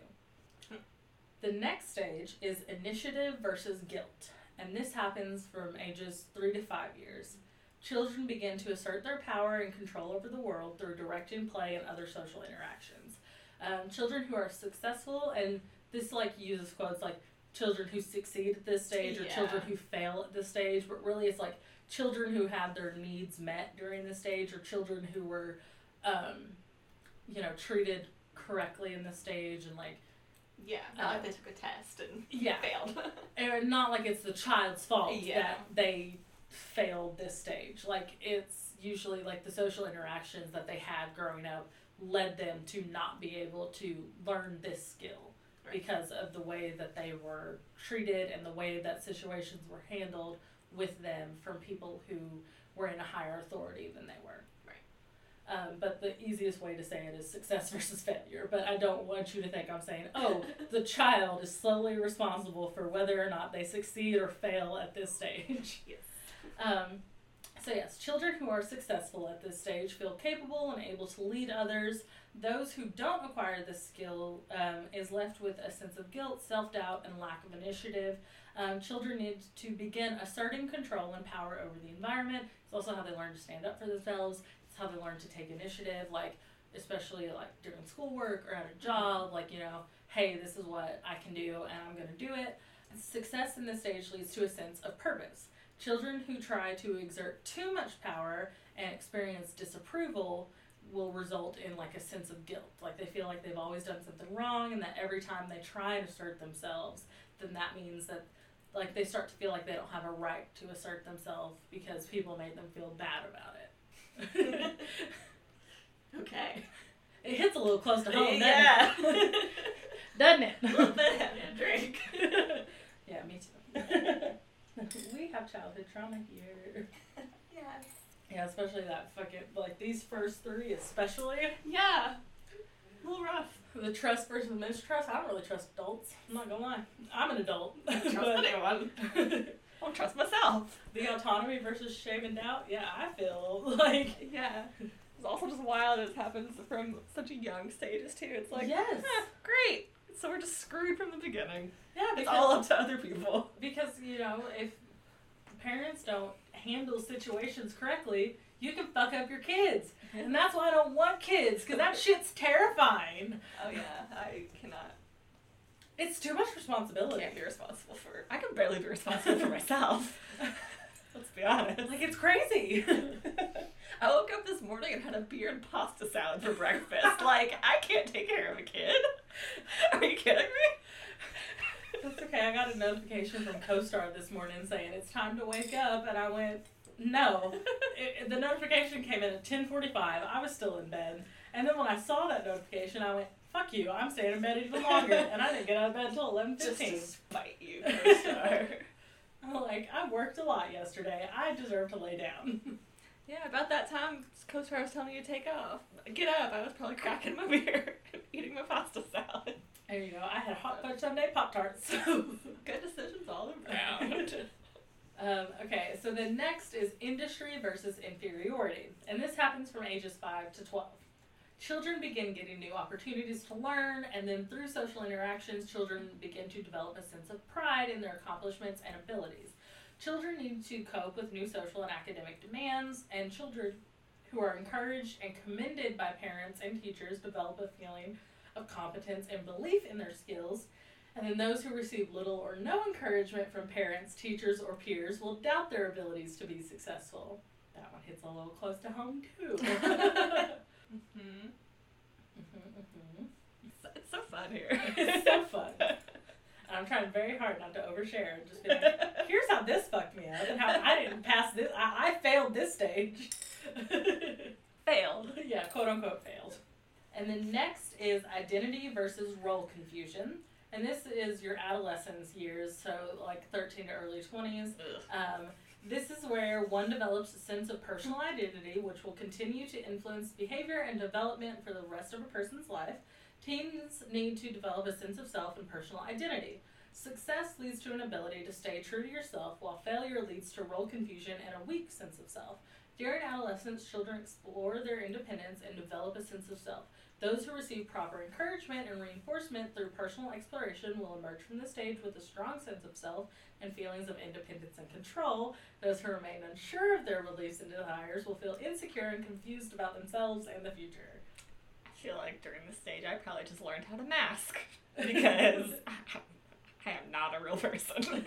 The next stage is initiative versus guilt, and this happens from ages 3 to 5 years. Children begin to assert their power and control over the world through directing play and other social interactions. Um, children who are successful, and this like uses quotes like children who succeed at this stage or Yeah. children who fail at this stage, but really it's like children who had their needs met during this stage or children who were, um, you know, treated correctly in this stage and like Yeah, not like they took a test and yeah failed. *laughs* and not like it's the child's fault Yeah. that they failed this stage. Like it's usually like the social interactions that they had growing up led them to not be able to learn this skill Right. because of the way that they were treated and the way that situations were handled with them from people who were in a higher authority than they were. Right. Um, but the easiest way to say it is success *laughs* versus failure. But I don't want you to think I'm saying, oh, *laughs* the child is solely responsible for whether or not they succeed or fail at this stage. yes. Um, so, yes, children who are successful at this stage feel capable and able to lead others. Those who don't acquire this skill um, is left with a sense of guilt, self doubt, and lack of initiative. Um, children need to begin asserting control and power over the environment. It's also how they learn to stand up for themselves. It's how they learn to take initiative, like especially like during schoolwork or at a job. Like you know, hey, this is what I can do, and I'm going to do it. Success in this stage leads to a sense of purpose. Children who try to exert too much power and experience disapproval will result in like a sense of guilt. Like they feel like they've always done something wrong and that every time they try to assert themselves, then that means that like they start to feel like they don't have a right to assert themselves because people made them feel bad about it. *laughs* Okay. it hits a little close to home, yeah. doesn't it? *laughs* doesn't it? a little bit having a drink. *laughs* yeah, me too. *laughs* we have childhood trauma here. *laughs* Yes. Yeah, especially that fucking like these first three, especially Yeah. A little rough. the trust versus mistrust. I don't really trust adults. I'm not gonna lie. I'm an adult. I don't trust *laughs* anyone. I don't trust myself. the autonomy versus shame and doubt. Yeah, I feel like Yeah. It's also just wild it happens from such a young stages too. It's like yes, "Huh, great. *laughs* So we're just screwed from the beginning. yeah, It's all up to other people. *laughs* because you know if parents don't handle situations correctly, you can fuck up your kids, and that's why I don't want kids because that *laughs* shit's terrifying. Oh yeah, I cannot. It's too much responsibility. Can't be responsible for. I can barely be responsible for myself. Let's be honest. Like it's crazy. *laughs* I woke up this morning and had a beer and pasta salad for breakfast. like I can't take care of a kid. Are you kidding me? That's okay. I got a notification from Co-Star this morning saying it's time to wake up, and I went, no. It, the notification came in at 10:45. I was still in bed, and then when I saw that notification, I went, fuck you. I'm staying in bed even longer, and I didn't get out of bed until eleven fifteen. Just to 11:15. spite you, co-star. *laughs* Like, I worked a lot yesterday. I deserve to lay down. *laughs* yeah, about that time, co-star was telling you to take off. Get up. I was probably cracking my *laughs* beer eating my pasta salad. There you go. I had hot fudge sundae pop tarts. Good decisions all around. Um, okay, so the next is industry versus inferiority, and this happens from ages 5 to 12. Children begin getting new opportunities to learn, and then through social interactions, children begin to develop a sense of pride in their accomplishments and abilities. Children need to cope with new social and academic demands, and children who are encouraged and commended by parents and teachers develop a feeling of competence and belief in their skills and then those who receive little or no encouragement from parents, teachers, or peers will doubt their abilities to be successful. That one hits a little close to home too. *laughs* *laughs* hmm Mhm, mhm. It's, it's so fun here. It's so fun. And I'm trying very hard not to overshare and just be like, here's how this fucked me up and how I didn't pass this. I, I failed this stage. Failed. yeah, quote unquote failed. And then next is identity versus role confusion. And this is your adolescence years, so like 13 to early 20s. Um, this is where one develops a sense of personal identity, which will continue to influence behavior and development for the rest of a person's life. Teens need to develop a sense of self and personal identity. Success leads to an ability to stay true to yourself, while failure leads to role confusion and a weak sense of self. During adolescence, children explore their independence and develop a sense of self. Those who receive proper encouragement and reinforcement through personal exploration will emerge from the stage with a strong sense of self and feelings of independence and control. Those who remain unsure of their beliefs and desires will feel insecure and confused about themselves and the future. I feel like during this stage, I probably just learned how to mask because *laughs* I am not a real person. *laughs*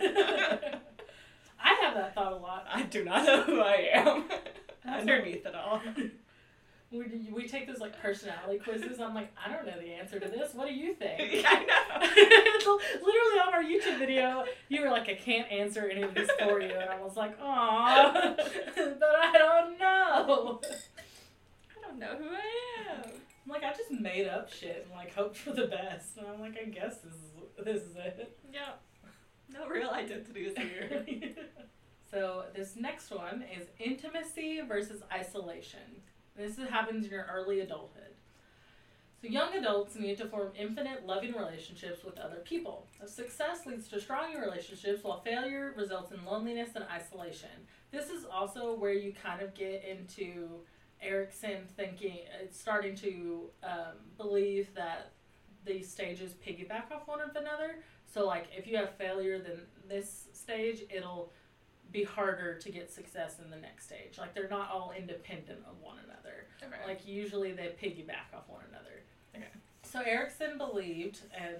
I have that thought a lot. I do not know who I am *laughs* underneath it all. We, we take those like personality quizzes. I'm like, I don't know the answer to this. What do you think? *laughs* Yeah, I know. *laughs* Literally on our YouTube video, you were like, I can't answer any of these for you, and I was like, aw, *laughs* but I don't know. I don't know who I am. I'm like, I just made up shit and like hoped for the best, and I'm like, I guess this is this is it. Yeah. No real identity is here. so this next one is intimacy versus isolation. This happens in your early adulthood. So, young adults need to form infinite, loving relationships with other people. Success leads to stronger relationships, while failure results in loneliness and isolation. This is also where you kind of get into Erikson thinking, it's starting to um, believe that these stages piggyback off one of another. So, like, if you have failure, then this stage, it'll be harder to get success in the next stage. Like they're not all independent of one another. Okay. Like usually they piggyback off one another. Okay. So Erikson believed, and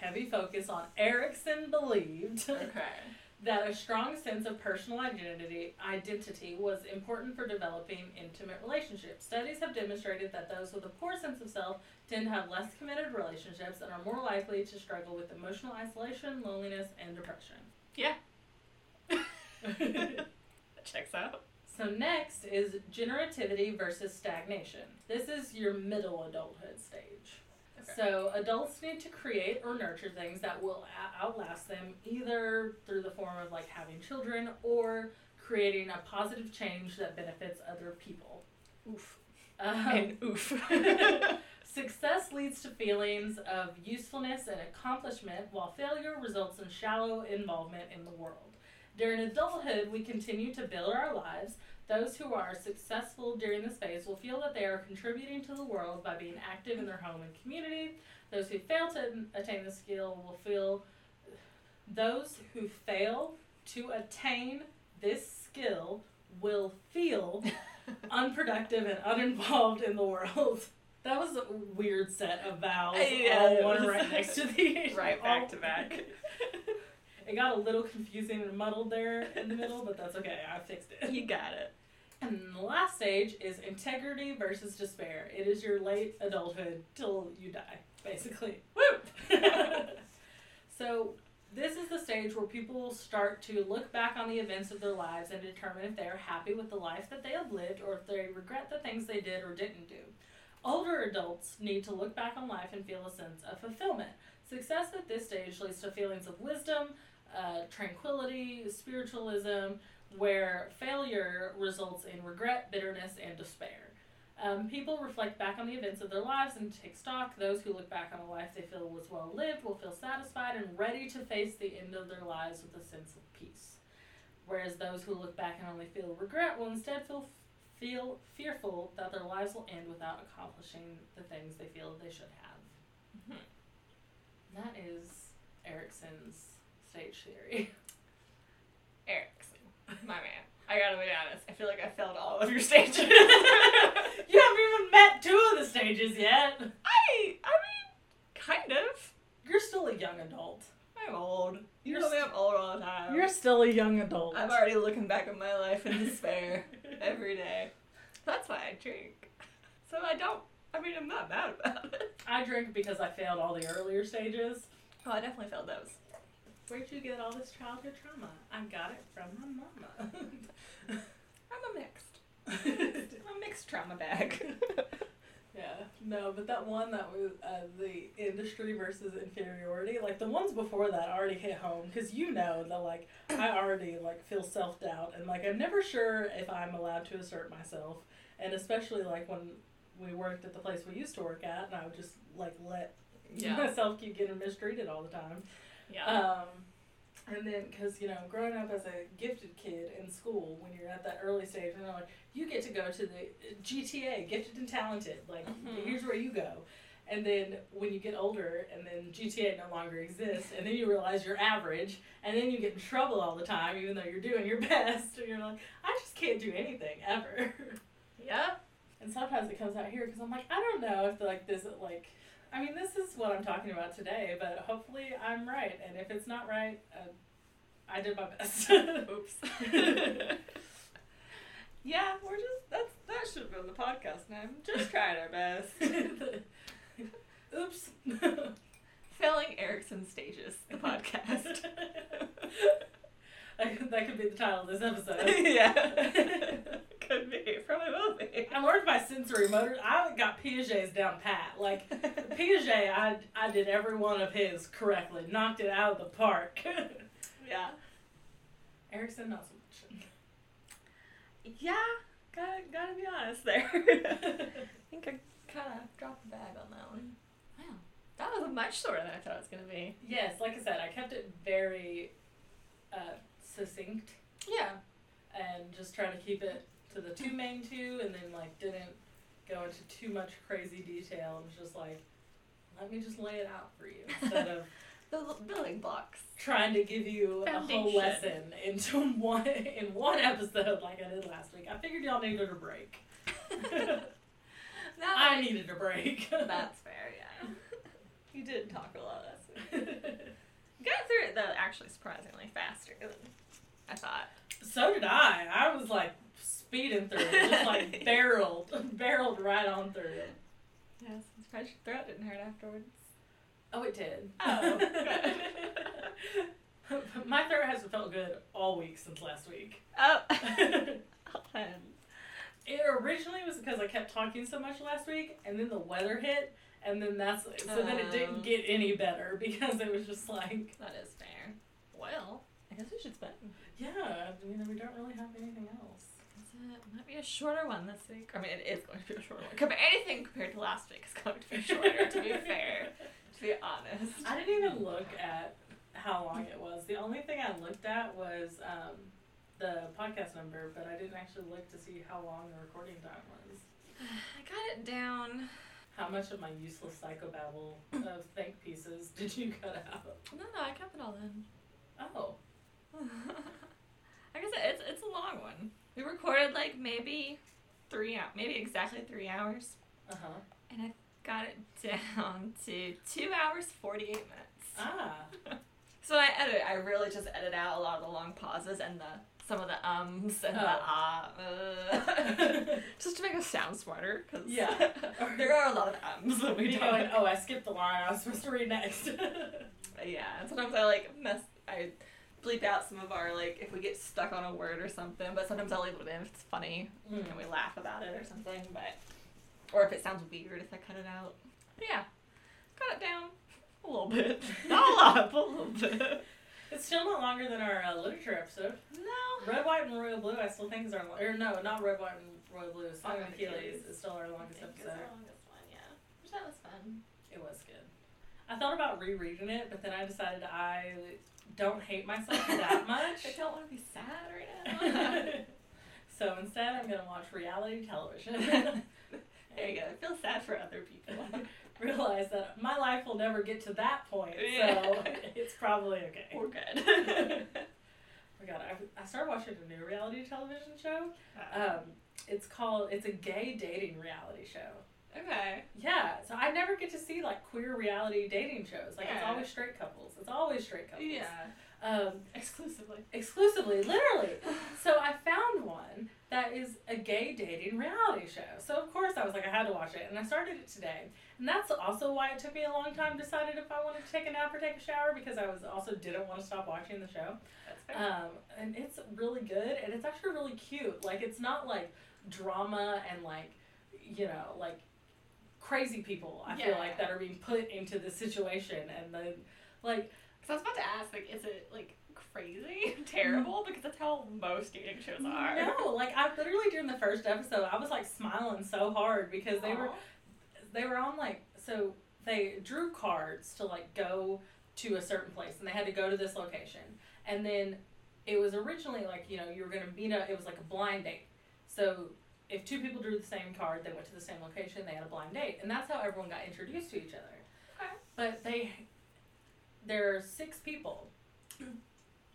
heavy focus on Erikson believed *laughs* Okay. that a strong sense of personal identity identity was important for developing intimate relationships. Studies have demonstrated that those with a poor sense of self tend to have less committed relationships and are more likely to struggle with emotional isolation, loneliness, and depression. Yeah. *laughs* Checks out. So next is generativity versus stagnation. This is your middle adulthood stage. Okay. So adults need to create or nurture things that will outlast them, either through the form of like having children or creating a positive change that benefits other people. Oof. Um, and *laughs* oof. *laughs* Success leads to feelings of usefulness and accomplishment, while failure results in shallow involvement in the world. During adulthood, we continue to build our lives. Those who are successful during this phase will feel that they are contributing to the world by being active in their home and community. Those who fail to attain the skill will feel those who fail to attain this skill will feel *laughs* unproductive and uninvolved in the world. *laughs* That was a weird set of vowels, Yeah, all one right next to *laughs* the right back to back. It got a little confusing and muddled there in the middle, but that's okay. I fixed it. You got it. And the last stage is integrity versus despair. It is your late adulthood till you die, basically. Woo! *laughs* so, this is the stage where people start to look back on the events of their lives and determine if they are happy with the life that they have lived or if they regret the things they did or didn't do. Older adults need to look back on life and feel a sense of fulfillment. Success at this stage leads to feelings of wisdom, uh, tranquility, spiritualism, where failure results in regret, bitterness, and despair. Um, people reflect back on the events of their lives and take stock. Those who look back on a life they feel was well lived will feel satisfied and ready to face the end of their lives with a sense of peace. Whereas those who look back and only feel regret will instead feel feel fearful that their lives will end without accomplishing the things they feel they should have. Mhm. That is Erikson's stage theory. *laughs* Erikson, my man. I gotta be honest. I feel like I failed all of your stages. *laughs* *laughs* you haven't even met two of the stages yet. I, I mean, kind of. You're still a young adult. I'm old. You You're know me, I'm old all the time. You're still a young adult. I'm already looking back at my life in despair every day. That's why I drink. So I don't. I mean, I'm not mad about it. I drink because I failed all the earlier stages. Oh, I definitely failed those. Where'd you get all this childhood trauma? I got it from my mama. *laughs* I'm a mixed. *laughs* I'm a mixed trauma bag. *laughs* yeah, no, but that one that was uh, the industry versus inferiority, like the ones before that already hit home because you know that like I already like feel self doubt and like I'm never sure if I'm allowed to assert myself, and especially like when we worked at the place we used to work at, and I would just like let Yeah. myself keep getting mistreated all the time. Yeah. Um, and then, because, you know, growing up as a gifted kid in school, when you're at that early stage, and they're like, you get to go to the GTA, gifted and talented. Like, Mhm. here's where you go. And then when you get older, and then GTA no longer exists, and then you realize you're average, and then you get in trouble all the time, even though you're doing your *laughs* best, and you're like, I just can't do anything ever. yeah. And sometimes it comes out here because I'm like, I don't know if like this like, I mean, this is what I'm talking about today, but hopefully I'm right. And if it's not right, uh, I did my best. *laughs* Oops. *laughs* yeah, we're just that's that should have been the podcast name. Just *laughs* trying our best. Oops. Failing Erikson stages, the podcast. that, could, that could be the title of this episode. yeah. Could be. Probably will be. I learned my sensorimotor. I got Piaget's down pat. Like *laughs* Piaget, I I did every one of his correctly. Knocked it out of the park. *laughs* yeah. Erikson, not so much. Yeah. Gotta gotta be honest there. *laughs* I think I kind of dropped the bag on that one. Wow. That was much shorter than I thought it was gonna be. Yes, like I said, I kept it very uh, succinct Yeah. and just tried to keep it to the two main two, and then like didn't go into too much crazy detail. It was just like, let me just lay it out for you *laughs* instead of The building blocks. trying to give you a whole lesson into *laughs* one in one episode like I did last week. I figured y'all needed a break. *laughs* No, I needed a break. That's fair, yeah. You did talk a lot last week. Got through it though actually surprisingly faster than I thought. so did I. I was like speeding through it, just like *laughs* barreled, barreled right on through it. Yes, I'm surprised your throat didn't hurt afterwards. Oh, it did. Oh, *laughs* My throat hasn't felt good all week since last week. Oh. *laughs* it originally was because I kept talking so much last week, and then the weather hit, and then that's so then it Oh. didn't get any better because it was just like, That is fair. Well, I guess we should spend. yeah, you know, we don't really have anything else. It might be a shorter one this week. I mean, it is going to be a shorter one. Com- anything compared to last week is going to be *laughs* shorter, to be fair. To be honest. I didn't even look at how long it was. The only thing I looked at was um, the podcast number, but I didn't actually look to see how long the recording time was. I got it down. How much of my useless psychobabble of think pieces *laughs* did you cut out? No, no, I kept it all in. Oh, *laughs* I guess it's it's a long one. We recorded like maybe three maybe exactly three hours, uh huh. and I got it *laughs* down to two hours forty eight minutes. Ah, *laughs* So I edit. I really just edit out a lot of the long pauses and the some of the ums and the Oh. ah, uh, *laughs* just to make us sound smarter. Cause Yeah. there are a lot of ums that we don't. going, oh, I skipped the line I was supposed to read next. Yeah, and sometimes I like mess. I bleep out some of our like if we get stuck on a word or something. But sometimes I'll leave it in if it's funny Mm. and we laugh about it or something. But or if it sounds weird, if I cut it out. But yeah, cut it down a little bit, *laughs* not a lot, but a little bit. It's still not longer than our uh, literature episode. No. Red, white, and royal blue. I still think is our or no, not red, white, and royal blue. Song of Achilles is still our I longest think it's episode. the longest one, yeah. Which that was fun. It was good. I thought about rereading it, but then I decided I don't hate myself that *laughs* much. I don't want to be sad right now. *laughs* so instead, I'm gonna watch reality television. *laughs* there you go. I feel sad for other people. Realize that my life will never get to that point, so it's probably okay. We're good. Oh my god, I, I started watching a new reality television show. Um, it's called it's a gay dating reality show. Okay. Yeah, so I never get to see like queer reality dating shows. Like it's always straight couples. It's always straight couples. Yeah. Um, Exclusively. exclusively, literally. *laughs* so I found one that is a gay dating reality show. So of course I was like I had to watch it, and I started it today. And that's also why it took me a long time to decide if I wanted to take a nap or take a shower because I was also didn't want to stop watching the show. that's Um, and it's really good, and it's actually really cute. Like it's not like drama and like you know like crazy people. I Yeah. feel like that are being put into this situation, and then like So I was about to ask, like, is it like crazy, *laughs* terrible? Because that's how most dating shows are. no, like I literally during the first episode I was like smiling so hard because they were they were on like so they drew cards to like go to a certain place and they had to go to this location and then it was originally like you know you were gonna meet up it was like a blind date so if two people drew the same card they went to the same location they had a blind date and that's how everyone got introduced to each other. Okay. but they there are six people. Mm-hmm.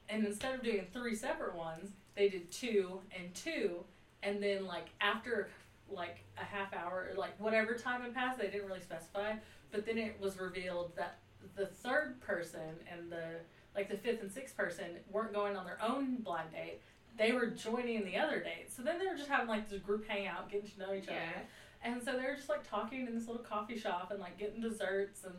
And instead of doing three separate ones they did two and two and then like after like a half hour like whatever time had passed they didn't really specify but then it was revealed that the third person and the like the fifth and sixth person weren't going on their own blind date they were joining the other date so then they were just having like this group hangout getting to know each other and so they were just like talking in this little coffee shop and like getting desserts and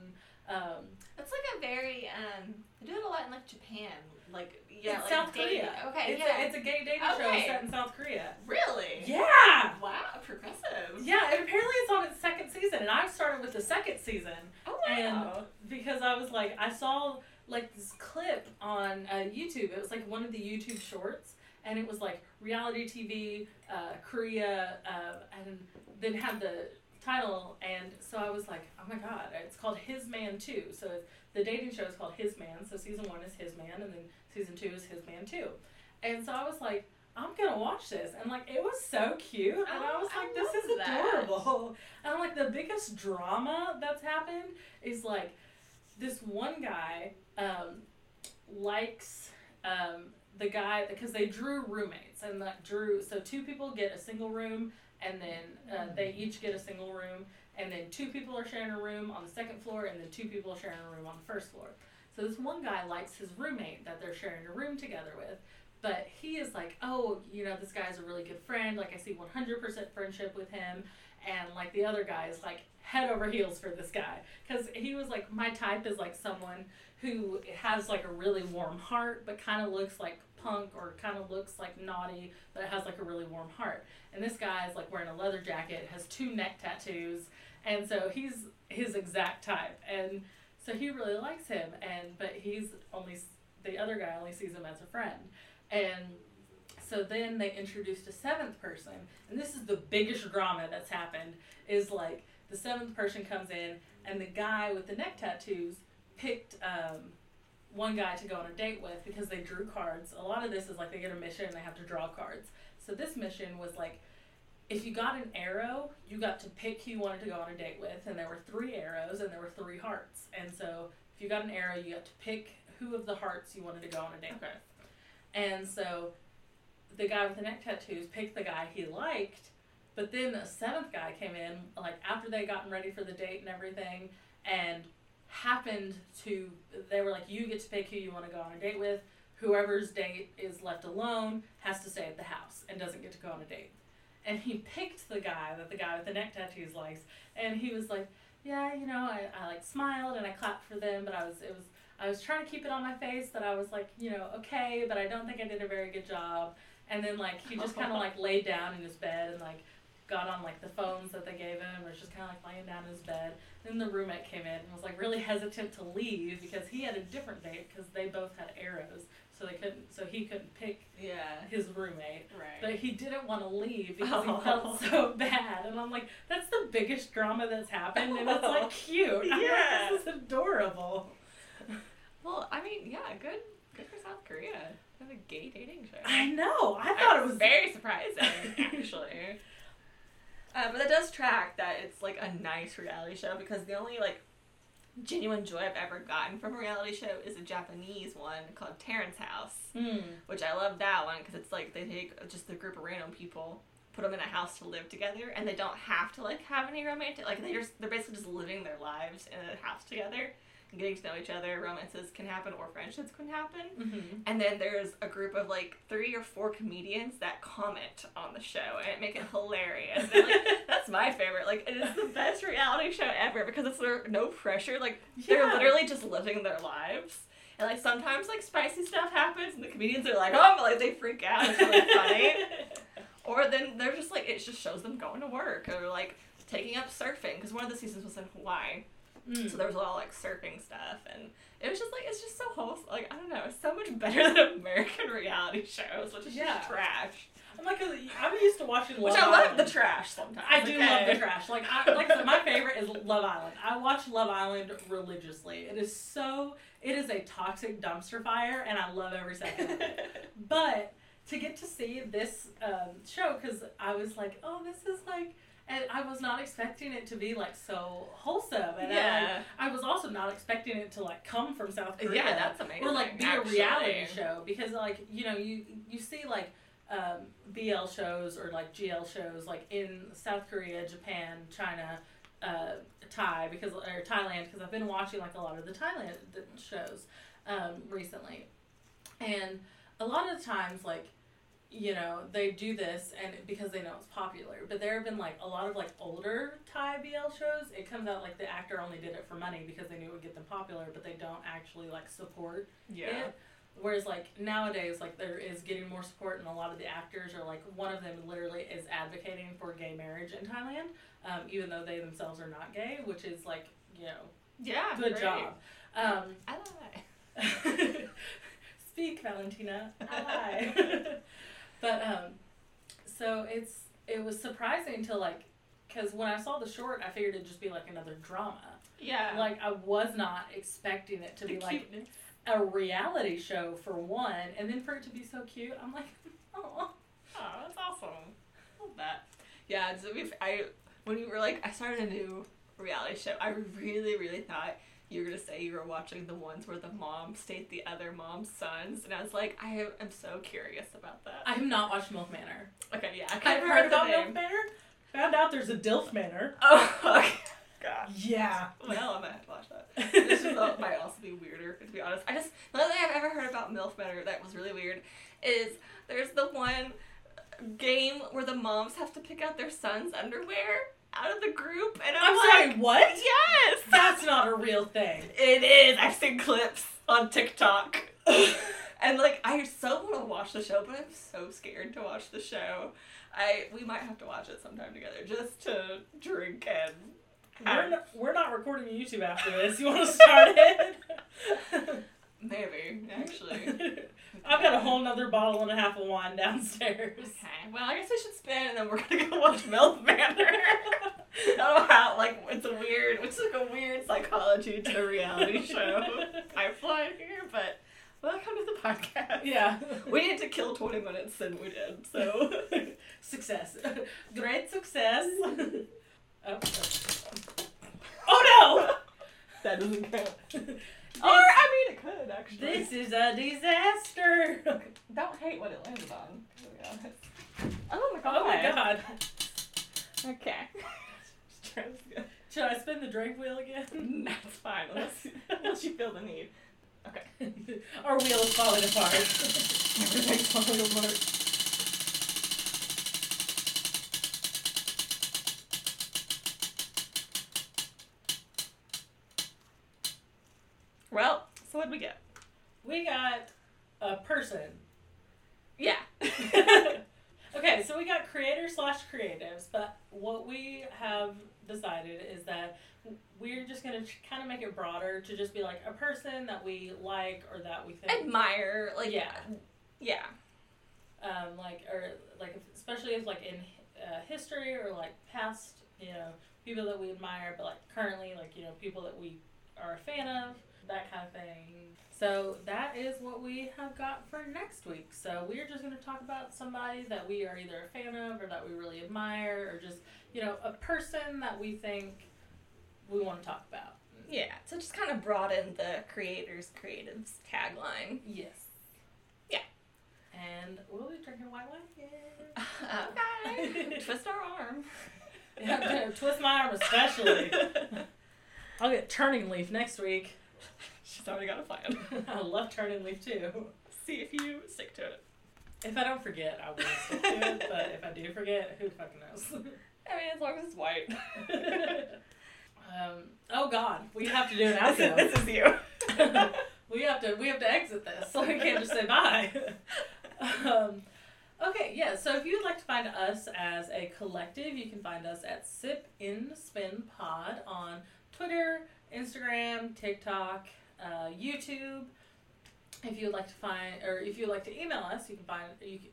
um It's like a very um. They do it a lot in like Japan, like yeah, like South dating- Korea. Okay, it's yeah. A, it's a gay dating Okay. show set in South Korea. really. Yeah. Wow, progressive. Yeah, and apparently it's on its second season, and I started with the second season. Oh wow. because I was like, I saw like this clip on uh, YouTube. It was like one of the YouTube shorts, and it was like reality TV, uh, Korea, uh, and then had the title. And so I was like, oh my god, it's called His Man Two. So the dating show is called His Man. So season one is His Man, and then season two is His Man Two. And so I was like. I'm gonna watch this, and like it was so cute, and I Oh, was I like, "This is love that. adorable." And like the biggest drama that's happened is like this one guy um, likes um, the guy because they drew roommates and like drew so two people get a single room and then uh, they each get a single room and then two people are sharing a room on the second floor and then two people are sharing a room on the first floor. So this one guy likes his roommate that they're sharing a room together with. But he is like, oh, you know, this guy's a really good friend. Like, I see 100% friendship with him. And, like, the other guy is, like, head over heels for this guy. Because he was like, my type is, like, someone who has, like, a really warm heart, but kind of looks like punk or kind of looks like naughty, but has, like, a really warm heart. And this guy is, like, wearing a leather jacket, has two neck tattoos. And so he's his exact type. And so he really likes him. And, but he's only, the other guy only sees him as a friend. And so then they introduced a seventh person, and this is the biggest drama that's happened. Is like the seventh person comes in, and the guy with the neck tattoos picked um, one guy to go on a date with because they drew cards. A lot of this is like they get a mission and they have to draw cards. So this mission was like, if you got an arrow, you got to pick who you wanted to go on a date with, and there were three arrows and there were three hearts. And so if you got an arrow, you got to pick who of the hearts you wanted to go on a date with. And so the guy with the neck tattoos picked the guy he liked, but then a seventh guy came in, like after they gotten ready for the date and everything, and happened to, they were like, you get to pick who you want to go on a date with. Whoever's date is left alone has to stay at the house and doesn't get to go on a date. And he picked the guy that the guy with the neck tattoos likes, and he was like, yeah, you know, I, I like smiled and I clapped for them, but I was, it was, I was trying to keep it on my face that I was like, you know, okay, but I don't think I did a very good job. And then like he just kind of like laid down in his bed and like got on like the phones that they gave him and was just kind of like laying down in his bed. Then the roommate came in and was like really hesitant to leave because he had a different date because they both had arrows, so they couldn't, so he couldn't pick Yeah. his roommate. Right. But he didn't want to leave because Oh. he felt oh. so bad. And I'm like, that's the biggest drama that's happened. And it's like *laughs* cute. I'm Yeah. like, this is adorable. Well, I mean, yeah, good. Good for South Korea. They have a gay dating show. I know. I thought it was very surprising, actually. *laughs* Uh, but that does track that it's like a nice reality show because the only like genuine joy I've ever gotten from a reality show is a Japanese one called Terrace House, Mm. which I love that one because it's like they take just a group of random people, put them in a house to live together, and they don't have to like have any romantic like they just they're basically just living their lives in a house together. Getting to know each other, romances can happen or friendships can happen. Mm-hmm. And then there's a group of like three or four comedians that comment on the show and make it hilarious. And, like, *laughs* that's my favorite. Like it is the best reality show ever because it's there no pressure. Like they're Yeah. literally just living their lives. And like sometimes like spicy stuff happens and the comedians are like, oh, like they freak out. It's really funny. *laughs* Or then they're just like it just shows them going to work or like taking up surfing because one of the seasons was in Hawaii. Mm. So there was a lot of like surfing stuff, and it was just like it's just so wholesome. Like I don't know, it's so much *laughs* better than American reality shows, which is Yeah. just trash. I'm like, I'm used to watching Love Which I love Island. the trash sometimes. I do okay? love the trash. Like, I, *laughs* like said, my favorite is Love Island. I watch Love Island religiously. It is so. It is a toxic dumpster fire, and I love every second of it. *laughs* But to get to see this um, show, because I was like, oh, this is like, and I was not expecting it to be like so wholesome, and I, yeah, like, I was also not expecting it to like come from South Korea yeah, that's amazing. or like be actually. a reality show because like you know you you see like um, BL shows or like GL shows like in South Korea, Japan, China, uh, Thai because or Thailand because I've been watching like a lot of the Thailand shows um, recently, and a lot of the times like you know they do this and because they know it's popular but there have been like a lot of like older thai bl shows it comes out like the actor only did it for money because they knew it would get them popular but they don't actually like support Yeah, it. Whereas like nowadays, like there is getting more support, and a lot of the actors are like one of them literally is advocating for gay marriage in Thailand, um, even though they themselves are not gay, which is like you know yeah, good great. job. Um, I it. *laughs* speak, Valentina. Hi. *laughs* *laughs* but um, so it's it was surprising to like because when I saw the short, I figured it'd just be like another drama. Yeah, Like I was not expecting it to the be like a reality show for one, and then for it to be so cute, I'm like, *laughs* oh. Oh, that's awesome. Love that. Yeah, so if I when you were like I started a new reality show, I really, really thought you were gonna say you were watching the ones where the moms date the other mom's sons, and I was like, I am so curious about that. I have not watched MILF Manor. okay, yeah, I I've kind of heard heard about name. MILF Manor. Found out there's a DILF Manor. *laughs* Oh, okay. God. Yeah. Well, I might have to watch that. *laughs* this is, uh, might also be weirder, to be honest. I just the only thing I've ever heard about MILF Manor that was really weird is there's the one game where the moms have to pick out their son's underwear out of the group, and I'm, I'm like, sorry, what? yes, That's not a real thing. it is. I've seen clips on TikTok. *laughs* And like I so want to watch the show, but I'm so scared to watch the show. I we might have to watch it sometime together just to drink and We're not, we're not recording YouTube after this. You want to start it? *laughs* maybe actually. *laughs* I've got a whole nother bottle and a half of wine downstairs. Okay, well, I guess we should spin and then we're gonna go watch MILF Manor. *laughs* I don't know how, like, it's a weird, it's like a weird psychology to a reality show I *laughs* pipeline here, but welcome to the podcast. Yeah. We need to kill 20 minutes and we did, so. *laughs* success. Great success. oh, oh no! That doesn't count. Or, I mean, it could, actually. this is a disaster. *laughs* Don't hate what it landed on, honest. Oh my god. Oh my god. Okay. *laughs* Should I spin the drink wheel again? *laughs* That's fine, unless, unless you feel the need. Okay. Our wheel is falling apart. Everything's falling apart. So what'd we get? We got a person. Yeah. *laughs* *laughs* okay, so we got creators slash creatives, but what we have decided is that we're just gonna kind of make it broader to just be like a person that we like or that we think Admire, like, Yeah. Yeah. um, like or like especially if like in uh, history or like past you know people that we admire but like currently like you know people that we are a fan of that kind of thing so that is what we have got for next week so we're just going to talk about somebody that we are either a fan of or that we really admire or just you know a person that we think we want to talk about Yeah. So just kind of broaden the creators, creatives tagline. yes Yeah. and we'll be drinking white wine *laughs* okay. *laughs* Twist our arm. Yeah, twist my arm especially. *laughs* I'll get turning leaf next week. *laughs* She's already got a plan. *laughs* a left turn and leave too. See if you stick to it. If I don't forget, I will stick to it. But if I do forget, who fucking knows? *laughs* I mean, as long as it's white. um, oh God, we have to do an outro. this is you. we have to we have to exit this, so we can't just say bye. um, okay, yeah. So if you would like to find us as a collective, you can find us at Sip in Spin Pod on Twitter, Instagram, TikTok, uh, YouTube. If you would like to find, or if you would like to email us, you can find you. Can,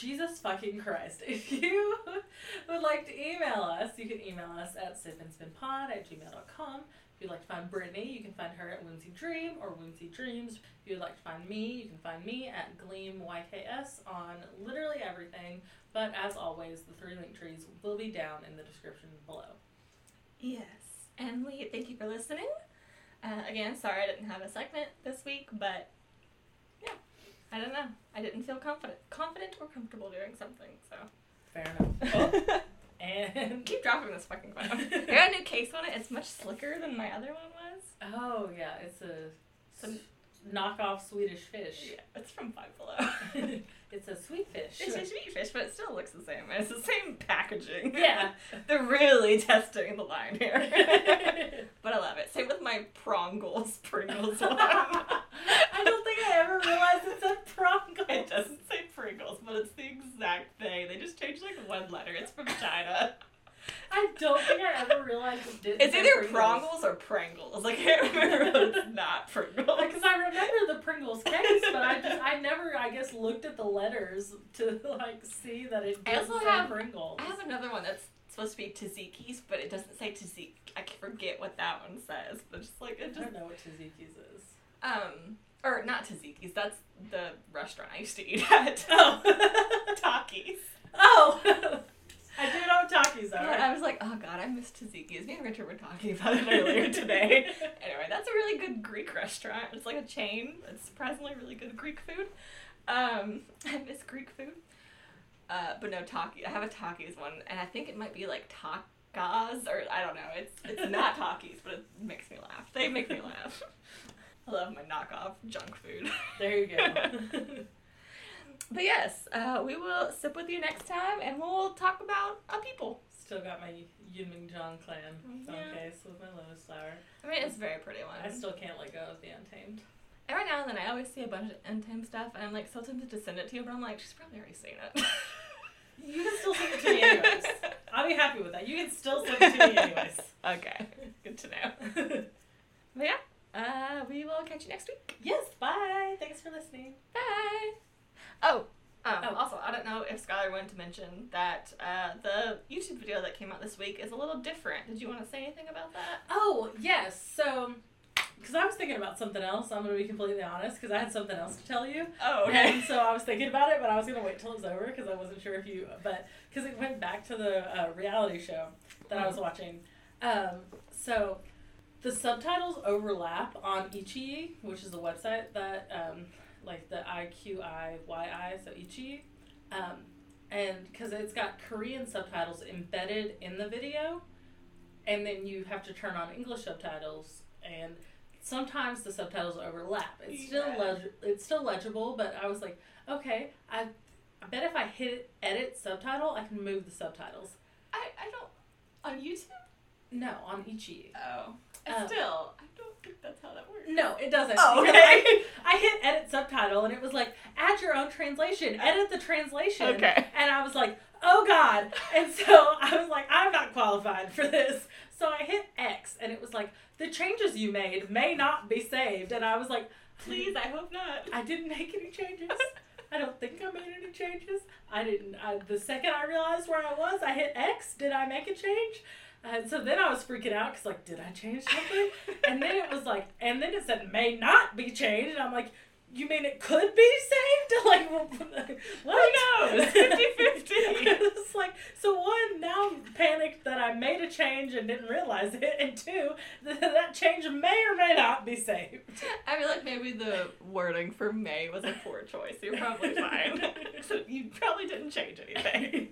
Jesus fucking Christ. *laughs* If you would like to email us, you can email us at sipandspinpod at gmail.com. If you'd like to find Brittany, you can find her at Whimsy Dream or Whimsy Dreams. If you'd like to find me, you can find me at Gleam YKS on literally everything. But as always, the three link trees will be down in the description below. Yes. And we thank you for listening. Uh, again, sorry I didn't have a segment this week, but yeah, I don't know. I didn't feel confident, confident or comfortable doing something. So fair enough. *laughs* And keep dropping this fucking phone. I got a new case on it. It's much slicker than my other one was. Oh yeah, it's a some knockoff Swedish fish. Yeah, it's from Five Below. *laughs* it's a sweet fish. It's a sweet fish, but it still looks the same. It's the same packaging. Yeah, *laughs* they're really testing the line here. *laughs* but I love it. Same with my Prongles Pringles one. I don't think I ever realized it's a Prongles. It doesn't say Pringles, but it's the exact thing. They just changed like one letter. It's from China. *laughs* I don't think I ever realized it did. It's either Prongles or Pringles. Like *laughs* I can't remember. it's not Pringles. Because I remember the Pringles case, but I just I never I guess looked at the letters to like see that it I doesn't have- Pringles. I have another one that's supposed to be Taziki's, but it doesn't say Taziki. I forget what that one says, but just like I it just don't know what Taziki's is. um or not Taziki's. That's the restaurant I used to eat at. *laughs* Oh. Takis. oh. I do know what Takis are. I was like, oh god, I miss Taziki's. Me and Richard were talking about it earlier *laughs* today. anyway, that's a really good Greek restaurant. It's like a chain. It's surprisingly really good Greek food. Um, *laughs* I miss Greek food. Uh, but no Taki. I have a Takis one, and I think it might be like takas or I don't know. It's it's not Takis, but it makes me laugh. They make me laugh. *laughs* I love my knockoff junk food. There you go. But yes, uh, we will sip with you next time, and we'll talk about a people. Still got my Yunmeng Jiang clan phone Yeah. case with my lotus flower. I mean, it's a very pretty one. I still can't let go of the Untamed. Every now and then, I always see a bunch of untamed stuff, and I'm like so tempted to send it to you, but I'm like, she's probably already seen it. *laughs* You can still send it to me *laughs* anyways. I'll be happy with that. You can still send it to me anyways. okay, good to know. *laughs* But yeah, uh, we will catch you next week. yes, bye. Thanks for listening. Bye. Oh. Um, Oh. Also, I don't know if Skylar wanted to mention that uh, the YouTube video that came out this week is a little different. Did you want to say anything about that? Oh, yes. So, because I was thinking about something else, I'm going to be completely honest, because I had something else to tell you. Oh, And so I was thinking about it, but I was going to wait till it was over because I wasn't sure if you, but because it went back to the uh, reality show that I was watching. Um, so the subtitles overlap on Ichi, which is the website that, um, like the I Q I Y I, so Ichi. Um, and because it's got Korean subtitles embedded in the video, and then you have to turn on English subtitles, and sometimes the subtitles overlap. It's still Yeah. leg- it's still legible, but I was like, okay, I, I bet if I hit edit subtitle, I can move the subtitles. I, I don't. On YouTube? No, on Ichi. Oh. Um, Still, I think that's how that works. No, it doesn't. Oh, okay. I, I hit edit subtitle and it was like, add your own translation, edit the translation. Okay. And I was like, oh God. And so *laughs* I was like, I'm not qualified for this. So I hit X and it was like, the changes you made may not be saved. And I was like, Please, I hope not. I didn't make any changes. I don't think I made any changes. I didn't. I, the second I realized where I was, I hit X. Did I make a change? Uh, so then I was freaking out because like, did I change something? and then it was like, and then it said may not be changed. And I'm like, you mean it could be saved? *laughs* Like, *laughs* what? Who knows? *laughs* 50-50. it's like, so one, now I'm panicked that I made a change and didn't realize it, and two, that that change may or may not be saved. I feel like maybe the wording for May was a poor choice. You're probably fine. so you probably didn't change anything.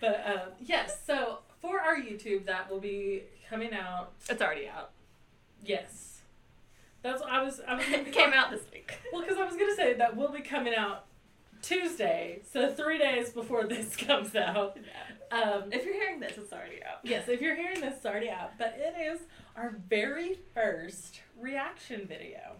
But um, yes, so for our YouTube, that will be coming out. It's already out. Yes. That's what I was. I was it *laughs* came out this week. Well, because I was gonna say that will be coming out Tuesday, so three days before *laughs* this comes out. Um, If you're hearing this, it's already out. yes, if you're hearing this, it's already out, but it is our very first reaction video,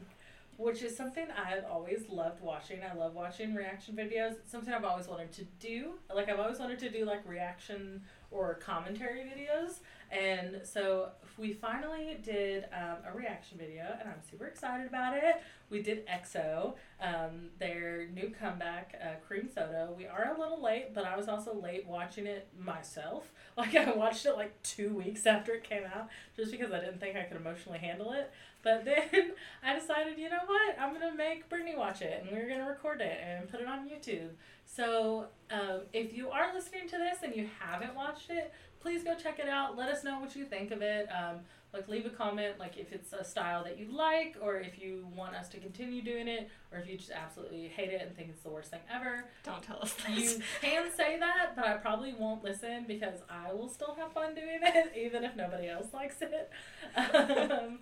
which is something I've always loved watching. I love watching reaction videos. It's something I've always wanted to do. Like I've always wanted to do like reaction or commentary videos, and so we finally did um, a reaction video, and I'm super excited about it. We did EXO, um, their new comeback, uh, Cream Soda. We are a little late, but I was also late watching it myself. *laughs* Like I watched it like two weeks after it came out, just because I didn't think I could emotionally handle it. But *laughs* then I decided, you know what? I'm gonna make Brittany watch it, and we're gonna record it and put it on YouTube. So um, if you are listening to this and you haven't watched it, please go check it out. Let us know what you think of it. Um, like leave a comment like if it's a style that you like or if you want us to continue doing it or if you just absolutely hate it and think it's the worst thing ever Don't tell us you this. can say that but i probably won't listen because i will still have fun doing it *laughs* even if nobody else likes it um,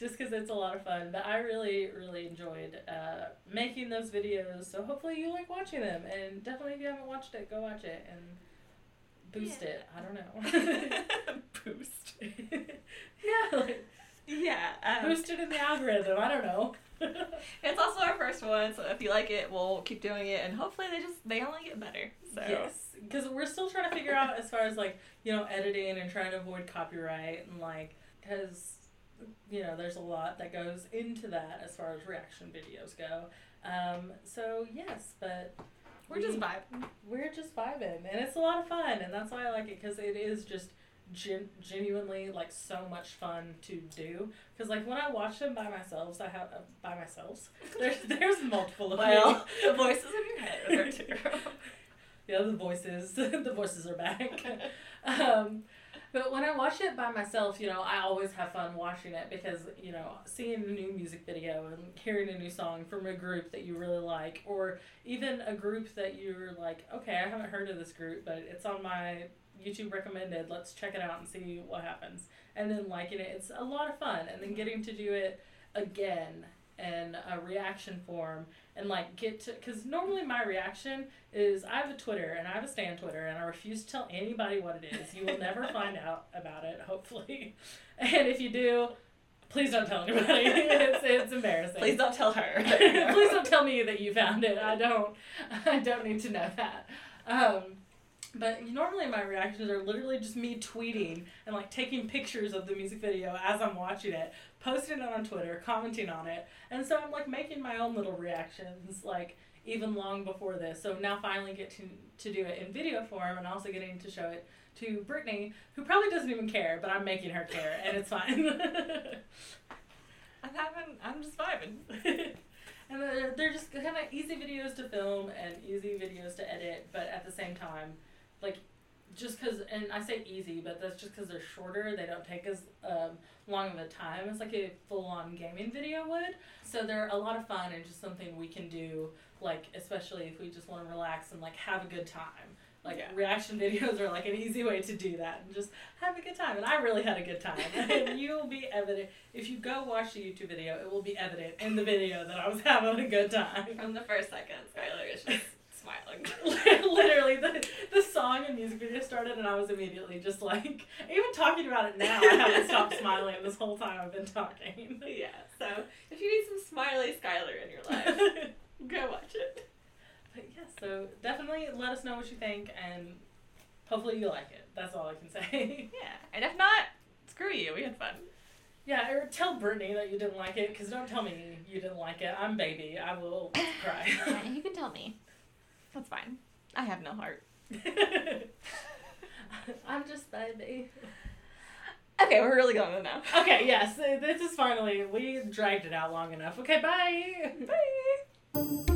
just because it's a lot of fun but i really really enjoyed uh, making those videos so hopefully you like watching them and definitely if you haven't watched it go watch it and boost Yeah. it i don't know *laughs* Boost. *laughs* yeah like, Yeah. Um, boost it in the algorithm. I don't know. *laughs* It's also our first one, so if you like it, we'll keep doing it, and hopefully they just they only get better. So Yes, because we're still trying to figure out as far as like you know editing and trying to avoid copyright and like because you know there's a lot that goes into that as far as reaction videos go. Um, so yes, but we're just vibing. we're just vibing and it's a lot of fun and that's why I like it because it is just gen- genuinely like so much fun to do because like when I watch them by myself I have uh, by myself *laughs* there's there's multiple of me. Well, the voices in your head are too. *laughs* Yeah, the voices, *laughs* the voices are back. um, but when I watch it by myself, you know, I always have fun watching it because, you know, seeing a new music video and hearing a new song from a group that you really like, or even a group that you're like, okay, I haven't heard of this group, but it's on my YouTube recommended. Let's check it out and see what happens. And then liking it, it's a lot of fun. And then getting to do it again in a reaction form and like get to because normally my reaction is I have a Twitter and I have a stand Twitter and I refuse to tell anybody what it is. You will never find *laughs* out about it, hopefully. And if you do, please don't tell anybody. *laughs* it's it's embarrassing. Please don't tell her. *laughs* please don't tell me that you found it. I don't I don't need to know that. Um but normally my reactions are literally just me tweeting and like taking pictures of the music video as I'm watching it, posting it on Twitter, commenting on it. And so I'm like making my own little reactions like even long before this. So now finally get to to do it in video form and also getting to show it to Brittany, who probably doesn't even care, but I'm making her care and it's fine. *laughs* I'm having. I'm just vibing. *laughs* and they're, they're just kind of easy videos to film and easy videos to edit, but at the same time, like, just because, and I say easy, but that's just because they're shorter, they don't take as um, long of a time as like a full on gaming video would. So they're a lot of fun and just something we can do, like, especially if we just want to relax and like have a good time. Like Yeah. reaction *laughs* videos are like an easy way to do that and just have a good time. And I really had a good time. *laughs* and you will be evident if you go watch the YouTube video, it will be evident in the video that I was *laughs* having a good time. From the first second, Skylar is just smiling. *laughs* Literally, the, the song and music video started, and I was immediately just like, even talking about it now, I haven't stopped smiling this whole time I've been talking. *laughs* yeah. So if you need some smiley Skylar in your life, *laughs* go watch it. But yeah, so definitely let us know what you think, and hopefully you like it. That's all I can say. Yeah. And if not, screw you. We had fun. yeah, or tell Brittany that you didn't like it, because don't tell me you didn't like it. I'm baby. I will cry. you can tell me. That's fine. I have no heart. *laughs* I'm just baby. Okay, we're really going now. Okay, yes, this is finally, we dragged it out long enough. Okay, bye. Bye.